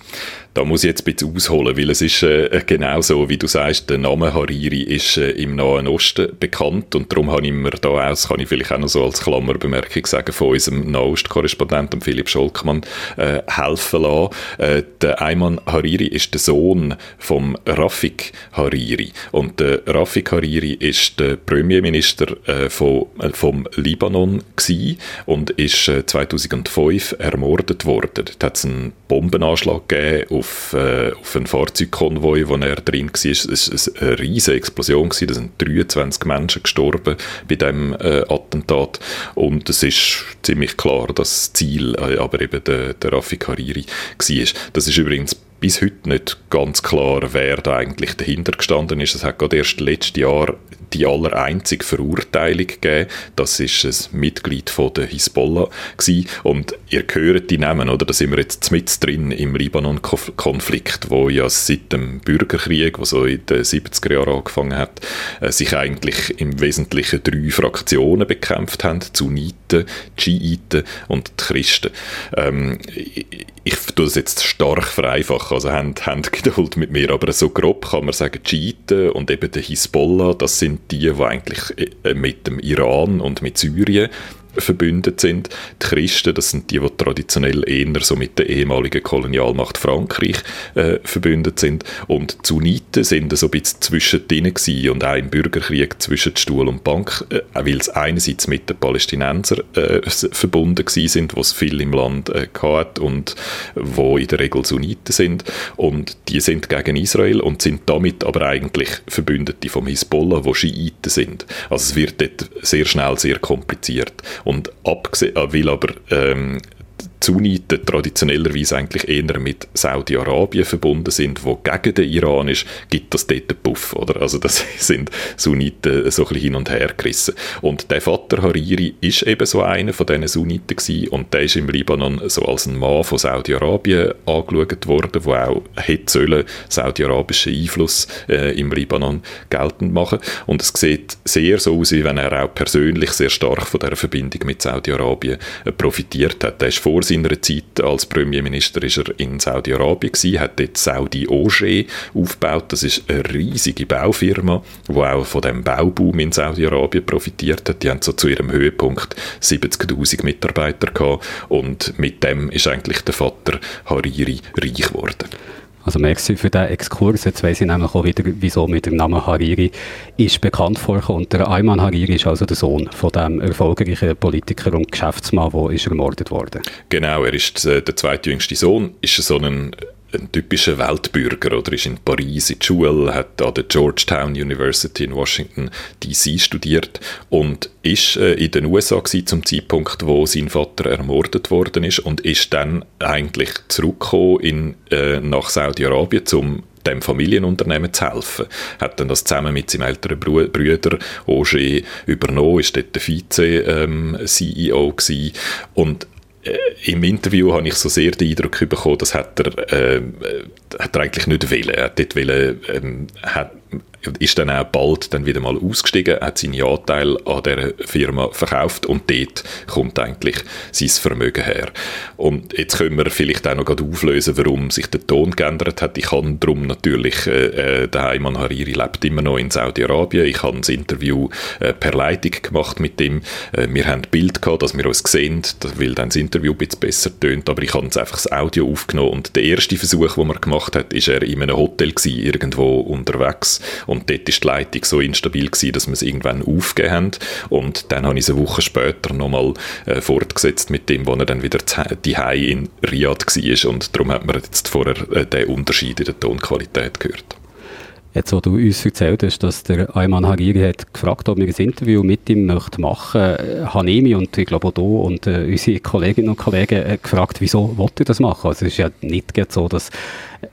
Da muss ich jetzt ein bisschen ausholen, weil es ist äh, genau so, wie du sagst, der Name Hariri ist äh, im Nahen Osten bekannt und darum habe ich mir da das kann ich vielleicht auch noch so als Klammerbemerkung sagen, von unserem Nahost-Korrespondenten Philipp Scholkmann äh, helfen lassen. Äh, der Ayman Hariri ist der Sohn vom Rafik Hariri und der Rafik Hariri ist der Premierminister äh, von, äh, vom Libanon gewesen und ist 2005 ermordet worden. Da hat es einen Bombenanschlag gegeben auf auf, äh, auf einen Fahrzeugkonvoi, wo er drin war. Es war eine riesige Explosion. Gewesen. Da sind 23 Menschen gestorben bei diesem äh, Attentat. Und es ist ziemlich klar, dass das Ziel äh, aber eben der, der Rafik Hariri war. Das ist übrigens bis heute nicht ganz klar, wer da eigentlich dahinter gestanden ist. Es hat gerade erst letztes Jahr die allereinzige Verurteilung gegeben. Das ist ein Mitglied von der Hisbollah gewesen. Und ihr hört die Namen, oder? Da sind wir jetzt mit drin im Libanon-Konflikt, wo ja seit dem Bürgerkrieg, der so in den 70er Jahren angefangen hat, äh, sich eigentlich im Wesentlichen drei Fraktionen bekämpft haben. Sunniten, Schiiten und die Christen. Ähm, ich, tue das jetzt stark vereinfachen also haben, haben Geduld mit mir, aber so grob kann man sagen, Schiiten und eben der Hisbollah, das sind die, die eigentlich äh, mit dem Iran und mit Syrien verbündet sind. Die Christen, das sind die, die traditionell eher so mit der ehemaligen Kolonialmacht Frankreich äh, verbündet sind. Und die Sunniten sind so ein bisschen zwischendrin gewesen und auch im Bürgerkrieg zwischen Stuhl und Bank, äh, weil es einerseits mit den Palästinensern äh, verbunden gewesen sind, was viel im Land äh, hat und wo in der Regel Sunniten sind. Und die sind gegen Israel und sind damit aber eigentlich Verbündete vom Hisbollah, wo Schiiten sind. Also es wird dort sehr schnell sehr kompliziert. Und abgesehen, äh, weil aber ähm, Sunniten traditionellerweise eigentlich eher mit Saudi-Arabien verbunden sind, wo gegen den Iran ist, gibt das dort einen Puff, oder? Also das sind Sunniten so ein bisschen hin und her gerissen. Und der Vater Hariri ist eben so einer von diesen Sunniten gewesen und der ist im Libanon so als ein Mann von Saudi-Arabien angeschaut worden, wo auch hätte saudi-arabischen Einfluss äh, im Libanon geltend machen. Und es sieht sehr so aus, wie wenn er auch persönlich sehr stark von der Verbindung mit Saudi-Arabien äh, profitiert hat. Er ist vor seiner Zeit als Premierminister ist er in Saudi-Arabien gewesen, hat dort Saudi Auger aufgebaut. Das ist eine riesige Baufirma, die auch von dem Bauboom in Saudi-Arabien profitiert hat. Die haben so zu ihrem Höhepunkt 70.000 Mitarbeiter gehabt und mit dem ist eigentlich der Vater Hariri reich geworden. Also merci für diesen Exkurs. Jetzt weiss ich nämlich auch wieder, wieso mit dem Namen Hariri ist bekannt vorgekommen. Und der Ayman Hariri ist also der Sohn von dem erfolgreichen Politiker und Geschäftsmann, der ist ermordet worden. Genau, er ist äh, der zweitjüngste Sohn, ist so ein ein typischer Weltbürger oder ist in Paris in die Schule, hat an der Georgetown University in Washington DC studiert und ist äh, in den USA zum Zeitpunkt, wo sein Vater ermordet worden ist und ist dann eigentlich zurückgekommen in, äh, nach Saudi-Arabien, um dem Familienunternehmen zu helfen. Hat dann das zusammen mit seinem älteren Bruder Auger übernommen, ist dort der Vize-CEO ähm, gewesen und im Interview habe ich so sehr den Eindruck bekommen, das hat er, äh, hat er eigentlich nicht wollen. Er hat dort wollen, ähm, hat, ist dann auch bald dann wieder mal ausgestiegen, hat seine Anteile an der Firma verkauft und dort kommt eigentlich sein Vermögen her. Und jetzt können wir vielleicht auch noch auflösen, warum sich der Ton geändert hat. Ich habe darum natürlich, äh, äh, der Heimann Hariri lebt immer noch in Saudi-Arabien. Ich habe ein Interview äh, per Leitung gemacht mit ihm. Äh, wir haben Bild gehabt, dass wir uns sehen, weil dann das Interview ein bisschen besser tönt, aber ich habe jetzt einfach das Audio aufgenommen und der erste Versuch, den er gemacht hat, ist er in einem Hotel gewesen, irgendwo unterwegs und dort ist die Leitung so instabil gewesen, dass wir es irgendwann aufgegeben haben. Und dann habe ich es eine Woche später nochmal äh, fortgesetzt mit dem, wo er dann wieder die in Riyadh war. Und darum hat man jetzt vorher äh, den Unterschied in der Tonqualität gehört. Jetzt, wo du uns erzählt hast, dass der Ayman Hariri hat gefragt, ob wir ein Interview mit ihm möchten machen, äh, habe ich mich und ich glaube auch du und äh, unsere Kolleginnen und Kollegen äh, gefragt, wieso wollt ihr das machen? Also es ist ja nicht so, dass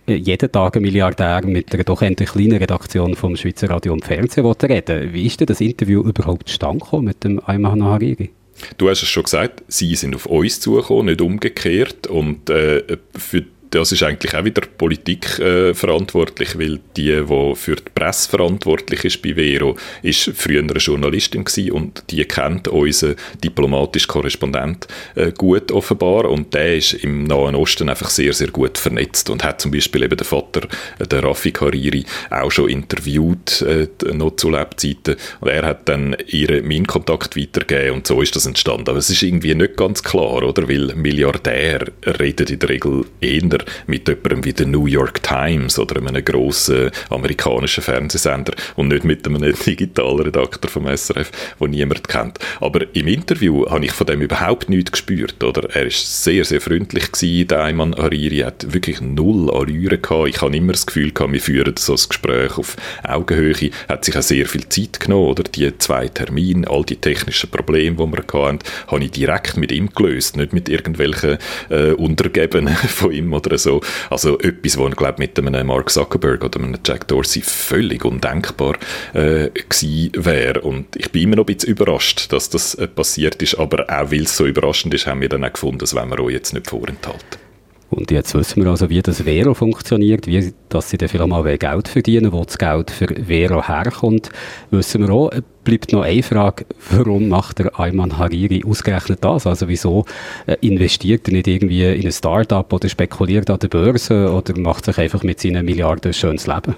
äh, jeden Tag ein Milliardär mit einer doch endlich kleinen Redaktion vom Schweizer Radio und Fernsehen reden Wie ist denn das Interview überhaupt zustande gekommen mit dem Ayman Hariri? Du hast es schon gesagt, sie sind auf uns zugekommen, nicht umgekehrt. Und äh, für das ist eigentlich auch wieder Politik äh, verantwortlich, weil die, die für die Presse verantwortlich ist bei Vero, ist früher eine Journalistin gewesen und die kennt unseren diplomatischen Korrespondent äh, gut offenbar und der ist im Nahen Osten einfach sehr, sehr gut vernetzt und hat zum Beispiel eben den Vater, äh, der Rafi Hariri, auch schon interviewt, äh, noch zu Lebzeiten und er hat dann ihren meinen Kontakt weitergegeben und so ist das entstanden. Aber es ist irgendwie nicht ganz klar, oder? Weil Milliardär redet in der Regel eher mit jemandem wie der New York Times oder einem grossen amerikanischen Fernsehsender und nicht mit einem Digitalredakteur vom SRF, den niemand kennt. Aber im Interview habe ich von dem überhaupt nichts gespürt. Oder? Er ist sehr, sehr freundlich der Ayman Hariri hat wirklich null Allüre gehabt. Ich habe immer das Gefühl gehabt, wir führen so ein Gespräch auf Augenhöhe. Er hat sich auch sehr viel Zeit genommen, oder? Die zwei Termine, all die technischen Probleme, die wir hatten, habe ich direkt mit ihm gelöst, nicht mit irgendwelchen äh, Untergebenen von ihm oder so. Also etwas, was, glaube mit einem Mark Zuckerberg oder einem Jack Dorsey völlig undenkbar äh, gewesen wäre. Und ich bin immer noch ein bisschen überrascht, dass das äh, passiert ist, aber auch weil es so überraschend ist, haben wir dann auch gefunden, das wollen wir auch jetzt nicht vorenthalten. Und jetzt wissen wir also, wie das Vero funktioniert, wie dass sie dann vielleicht mal Geld verdienen, wo das Geld für Vero herkommt. Wissen wir auch, bleibt noch eine Frage, warum macht der Ayman Hariri ausgerechnet das? Also wieso äh, investiert er nicht irgendwie in ein Start-up oder spekuliert an der Börse oder macht sich einfach mit seinen Milliarden ein schönes Leben?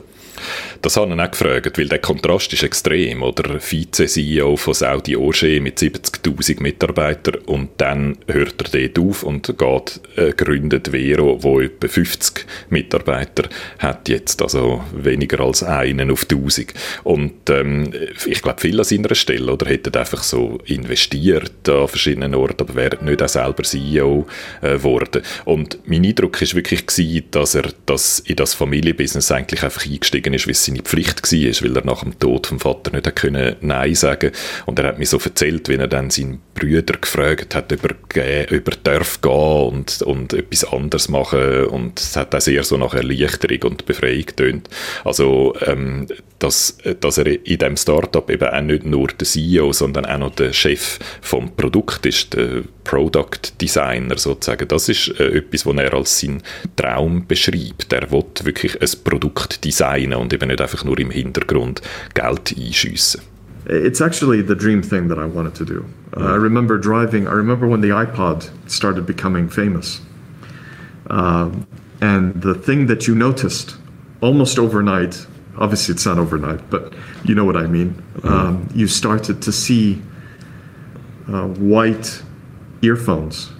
Das haben wir auch gefragt, weil der Kontrast ist extrem, oder? Vize-CEO von Saudi Orsche mit 70'000 Mitarbeitern und dann hört er dort auf und geht, äh, gründet Vero, wo etwa 50 Mitarbeiter hat jetzt, also weniger als einen auf 1000. Und ähm, ich glaube, viele an seiner Stelle, oder, hätten einfach so investiert an verschiedenen Orten, aber wären nicht auch selber CEO äh, geworden. Äh, und mein Eindruck war wirklich gewesen, dass er das in das Familienbusiness eigentlich einfach eingestiegen ist, wie es seine Pflicht war, weil er nach dem Tod vom Vater nicht können Nein sagen Und er hat mir so erzählt, wie er dann seinen Brüder gefragt hat, ob er, ob gehen und, und etwas anderes machen und es hat auch sehr so nach Erleichterung und Befreiung getönt. Also, ähm, dass, dass er in diesem Startup eben auch nicht nur der CEO, sondern auch noch der Chef vom Produkt ist, der Product Designer sozusagen. Das ist äh, etwas, was er als seinen Traum beschreibt. Er will wirklich ein Produkt designen und eben nicht einfach nur im Hintergrund Geld einschiessen. It's actually the dream thing that I wanted to do. Uh, I remember driving, I remember when the iPod started becoming famous. Uh, and the thing that you noticed almost overnight, obviously it's not overnight, but you know what I mean. Um, you started to see uh, white earphones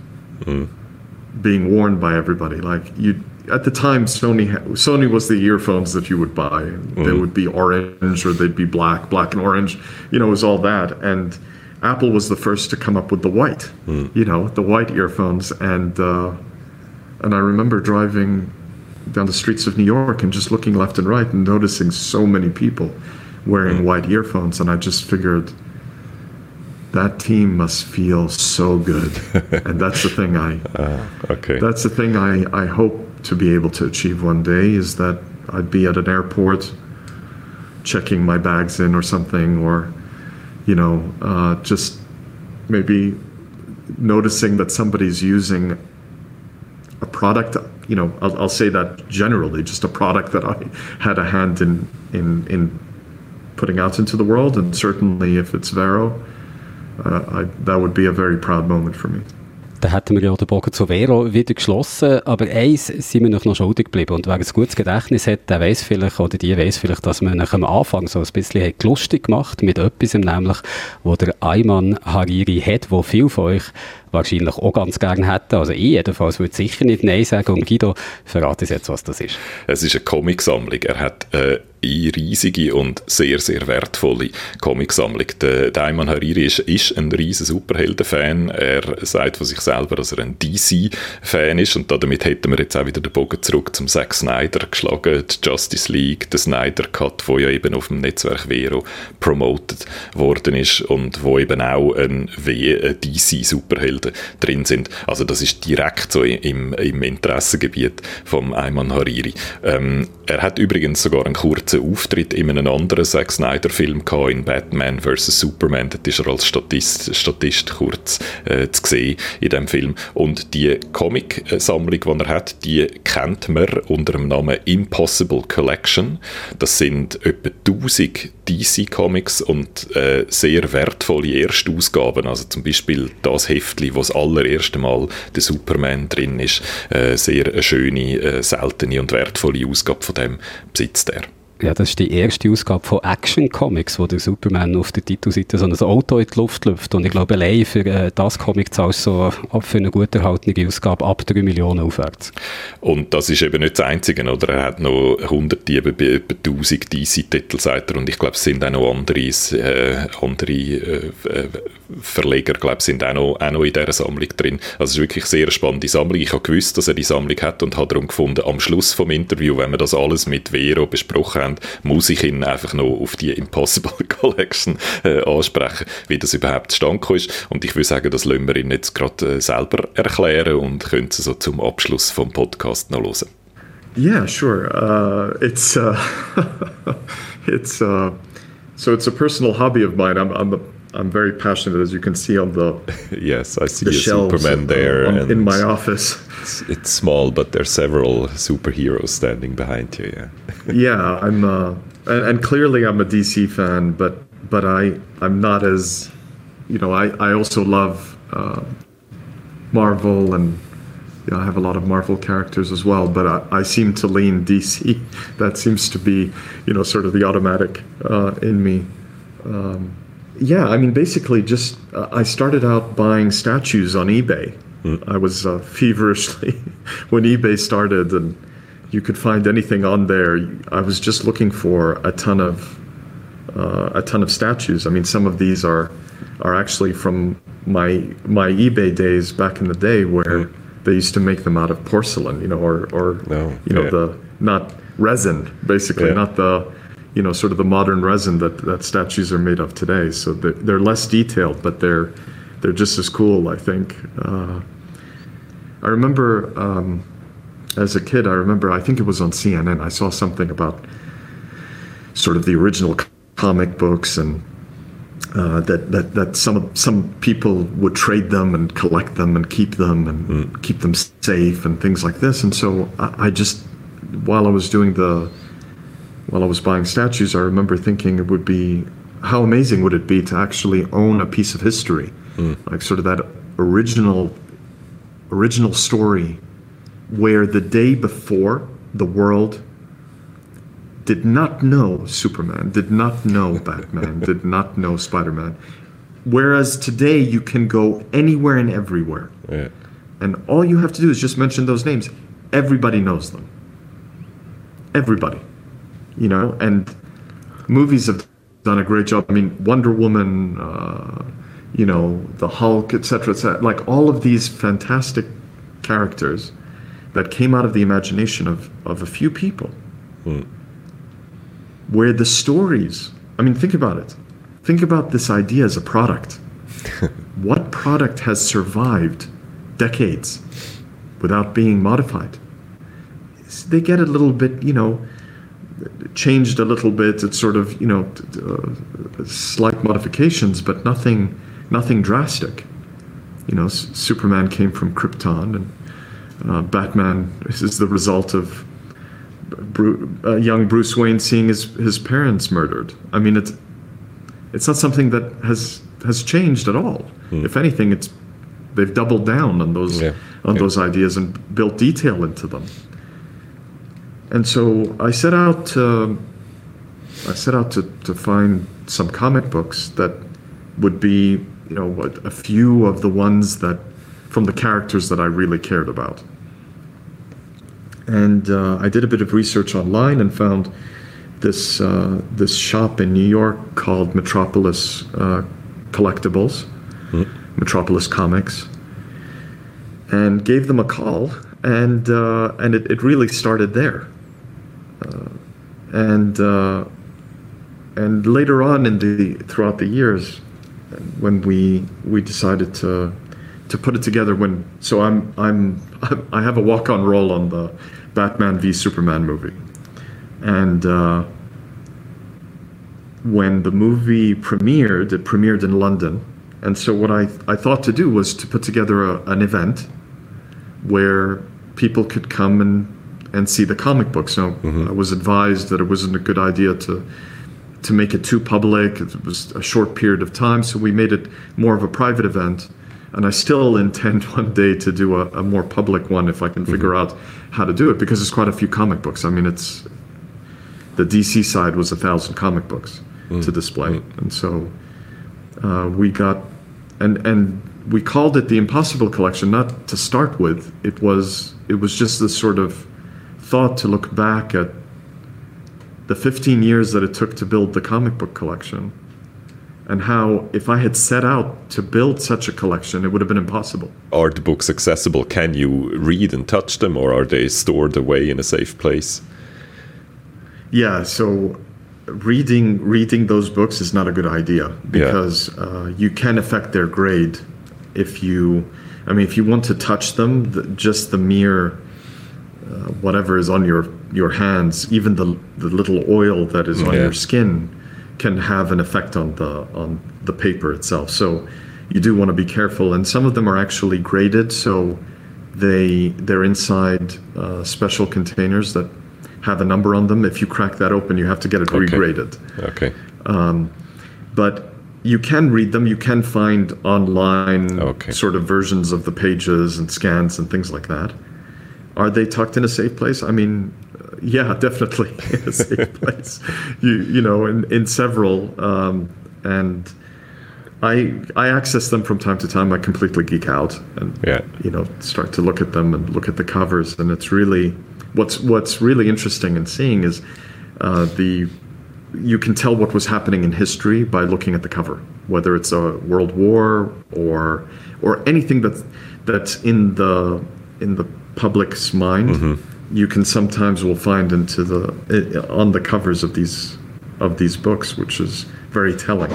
mm. being worn by everybody. Like you, at the time, Sony Sony was the earphones that you would buy. Mm. They would be orange or they'd be black, black and orange. You know, it was all that. And Apple was the first to come up with the white. Mm. You know, the white earphones. And uh, and I remember driving down the streets of New York and just looking left and right and noticing so many people wearing mm. white earphones. And I just figured that team must feel so good. and that's the thing I uh, okay. That's the thing I, I hope to be able to achieve one day is that I'd be at an airport checking my bags in or something or you know uh, just maybe noticing that somebody's using a product you know I'll, I'll, say that generally just a product that i had a hand in in in putting out into the world. And certainly if it's vero uh, I, that would be a very proud moment for me. Dann hätten wir ja den Bogen zu Vero wieder geschlossen, aber eins sind wir noch schuldig geblieben. Und wer ein gutes Gedächtnis hat, der weiß vielleicht oder die weiß vielleicht, dass man nach am Anfang so ein bisschen lustig gemacht mit etwas, nämlich wo der Ayman Hariri hat, wo viele von euch wahrscheinlich auch ganz gerne hätten. Also ich jedenfalls würde sicher nicht Nein sagen. Und Guido, verrate uns jetzt, was das ist. Es ist eine Comicsammlung. Er hat äh, eine riesige und sehr, sehr wertvolle Comicsammlung. Der Daiman Hariri ist, ist ein riesen Superhelden-Fan. Er sagt von sich selber, dass er ein DC-Fan ist und damit hätten wir jetzt auch wieder den Bogen zurück zum Zack Snyder geschlagen, die Justice League, der Snyder Cut, wo ja eben auf dem Netzwerk Vero promoted worden ist und wo eben auch ein, ein DC-Superheld Welten drin sind. Also das ist direkt so im, im Interessengebiet vom Ayman Hariri. Ähm, er hat übrigens sogar einen kurzen Auftritt in einem anderen Zack Snyder Film in Batman vs. Superman. Dort ist er als Statist, Statist kurz äh, zu sehen in dem Film. Und die Comic-Sammlung, die er hat, die kennt man unter dem Namen Impossible Collection. Das sind etwa 1000 DC-Comics und äh, sehr wertvolle Erstausgaben. Also zum Beispiel das Heftli, wo das allererste Mal der Superman drin ist. Äh, sehr eine schöne, äh, seltene und wertvolle Ausgabe von dem besitzt er. Ja, das ist die erste Ausgabe von Action Comics, wo der Superman auf der Titelseite so ein Auto in die Luft läuft. Und ich glaube, allein für äh, das Comic zahlst du so für eine gut erhaltene Ausgabe ab 3 Millionen aufwärts. Und das ist eben nicht das Einzige, oder? Er hat noch hunderte, eben etwa 1000 DC-Titel. Und ich glaube, es sind auch noch andere, äh, andere äh Verleger, glaube sind auch noch, auch noch in dieser Sammlung drin. Also es ist wirklich eine sehr spannende Sammlung. Ich habe gewusst, dass er die Sammlung hat und habe darum gefunden, am Schluss vom Interview, wenn wir das alles mit Vero besprochen haben, muss ich ihn einfach noch auf die Impossible Collection äh, ansprechen, wie das überhaupt zustande ist. Und ich würde sagen, das lassen wir ihn jetzt gerade äh, selber erklären und können Sie so zum Abschluss vom Podcast noch hören. Yeah, sure. Uh, it's uh, it's uh, so it's a personal hobby of mine. I'm, I'm a I'm very passionate, as you can see on the yes, I see the a Superman there, on- and in my office. it's, it's small, but there's several superheroes standing behind you. Yeah, yeah, I'm, uh, and, and clearly I'm a DC fan, but but I I'm not as, you know, I I also love uh, Marvel and. You know, I have a lot of Marvel characters as well, but I, I seem to lean DC. That seems to be, you know, sort of the automatic uh, in me. Um, yeah, I mean, basically, just uh, I started out buying statues on eBay. I was uh, feverishly when eBay started, and you could find anything on there. I was just looking for a ton of uh, a ton of statues. I mean, some of these are are actually from my my eBay days back in the day, where they used to make them out of porcelain, you know, or or Oh, you know yeah. the not resin, basically, Yeah. not the you know sort of the modern resin that that statues are made of today. So they're, they're less detailed, but they're they're just as cool, I think. Uh, I remember um, as a kid, I remember I think it was on CNN. I saw something about sort of the original comic books and uh, that, that that some some people would trade them and collect them and keep them and keep them safe and things like this. And so I, I just while I was doing the while I was buying statues, I remember thinking it would be how amazing would it be to actually own a piece of history, hmm. like sort of that original original story where the day before the world did not know Superman, did not know Batman, did not know Spider Man. Whereas today you can go anywhere and everywhere. yeah. And all you have to do is just mention those names. Everybody knows them. Everybody. You know, and movies have done a great job. I mean, Wonder Woman, uh, you know, the Hulk, etc., etc. Like all of these fantastic characters that came out of the imagination of, of a few people. Where the stories, I mean, think about it. Think about this idea as a product. what product has survived decades without being modified? They get a little bit, you know, changed a little bit. It's sort of, you know, uh, slight modifications, but nothing, nothing drastic. You know, S- Superman came from Krypton, and uh, Batman is the result of Bru- uh, young Bruce Wayne seeing his his parents murdered. I mean, it's it's not something that has has changed at all. If anything, it's they've doubled down on those Yeah. on Yeah. those ideas and built detail into them. And so I set out to I set out to, to find some comic books that would be you know what, a few of the ones that from the characters that I really cared about. And uh, I did a bit of research online and found this uh, this shop in New York called Metropolis uh, Collectibles, Metropolis Comics, and gave them a call, and uh, and it, it really started there. Uh, and uh, and later on in the throughout the years, when we we decided to to put it together when so I'm I'm I have a walk on role on the Batman v Superman movie, and uh, when the movie premiered, it premiered in London, and so what I I thought to do was to put together a, an event where people could come and and see the comic books. Now mm-hmm. I was advised that it wasn't a good idea to to make it too public. It was a short period of time, so we made it more of a private event. And I still intend one day to do a, a more public one if I can figure mm-hmm. out how to do it because there's quite a few comic books. I mean, it's the DC side was a thousand comic books mm. to display, mm. and so uh, we got and and we called it the Impossible Collection not to start with. It was it was just this sort of thought to look back at the 15 years that it took to build the comic book collection and how if I had set out to build such a collection, it would have been impossible. Are the books accessible? Can you read and touch them, or are they stored away in a safe place? Yeah, so reading reading those books is not a good idea because uh, you can affect their grade if you. I mean, if you want to touch them, the, just the mere uh, whatever is on your your hands, even the the little oil that is on Yeah. your skin, can have an effect on the on the paper itself. So you do want to be careful, and some of them are actually graded, so they they're inside uh, special containers that have a number on them. If you crack that open, you have to get it Okay. regraded. Okay. But you can read them. You can find online Okay. sort of versions of the pages and scans and things like that. Are they tucked in a safe place? I mean, yeah, definitely in a safe place. You you know, in in several, um, and I I access them from time to time. I completely geek out and Yeah. you know start to look at them and look at the covers, and it's really what's what's really interesting in seeing is uh, the you can tell what was happening in history by looking at the cover, whether it's a world war or or anything that's that's in the in the public's mind. Mm-hmm. You can sometimes will find into the on the covers of these of these books, which is very telling.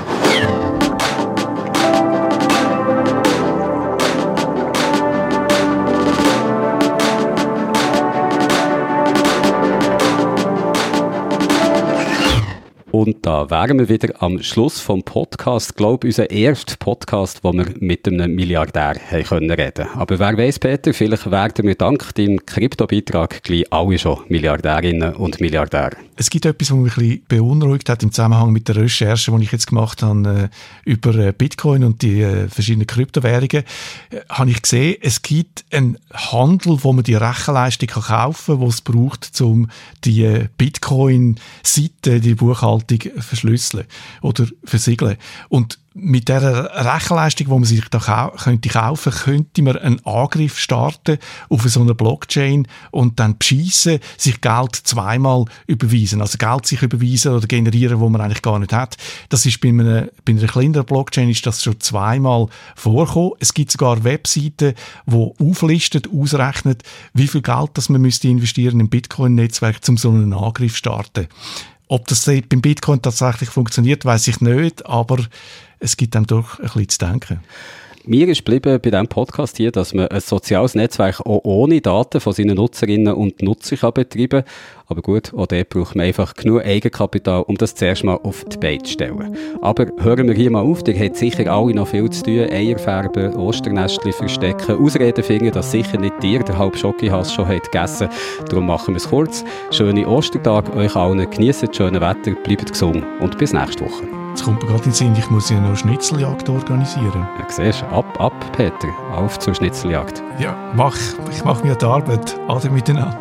Und da wären wir wieder am Schluss vom Podcast. Ich glaube, unser erster Podcast, wo wir mit einem Milliardär haben können reden. Aber wer weiß, Peter, vielleicht werden wir dank deinem Kryptobeitrag gleich alle schon Milliardärinnen und Milliardäre. Es gibt etwas, was mich ein bisschen beunruhigt hat im Zusammenhang mit der Recherche, die ich jetzt gemacht habe äh, über äh, Bitcoin und die äh, verschiedenen Kryptowährungen. Äh, habe ich gesehen, es gibt einen Handel, wo man die Rechenleistung kaufen kann, die es braucht, um die Bitcoin-Seite, die Buchhaltung verschlüsseln oder versiegeln. Und mit der Rechenleistung, die man sich da kau könnte kaufen, könnte man einen Angriff starten auf so eine Blockchain und dann beschissen, sich Geld zweimal überweisen, also Geld sich überweisen oder generieren, wo man eigentlich gar nicht hat. Das ist bei einer, bei einer kleineren Blockchain ist das schon zweimal vorgekommen. Es gibt sogar Webseiten, die auflistet, ausrechnet, wie viel Geld das man müsste investieren im Bitcoin-Netzwerk, um so einen Angriff zu starten. Ob das beim Bitcoin tatsächlich funktioniert, weiß ich nicht, aber es gibt einem doch ein bisschen zu denken. Mir ist geblieben bei diesem Podcast hier, dass man ein soziales Netzwerk auch ohne Daten von seinen Nutzerinnen und Nutzern betreiben kann. Aber gut, auch dort braucht man einfach genug Eigenkapital, um das zuerst mal auf die Beine zu stellen. Aber hören wir hier mal auf, ihr habt sicher alle noch viel zu tun. Eier färben, Osternestchen verstecken, Ausreden finden, dass sicher nicht dir der halbe Schokihass schon hat gegessen Darum machen wir es kurz. Schöne Ostertag euch allen, genießt das schöne Wetter, bleibt gesund und bis nächste Woche. Jetzt kommt mir gerade in den Sinn, ich muss ja noch Schnitzeljagd organisieren. Ja, siehst du, ab, ab, Peter, auf zur Schnitzeljagd. Ja, mach, ich mache mir die Arbeit. Ade miteinander.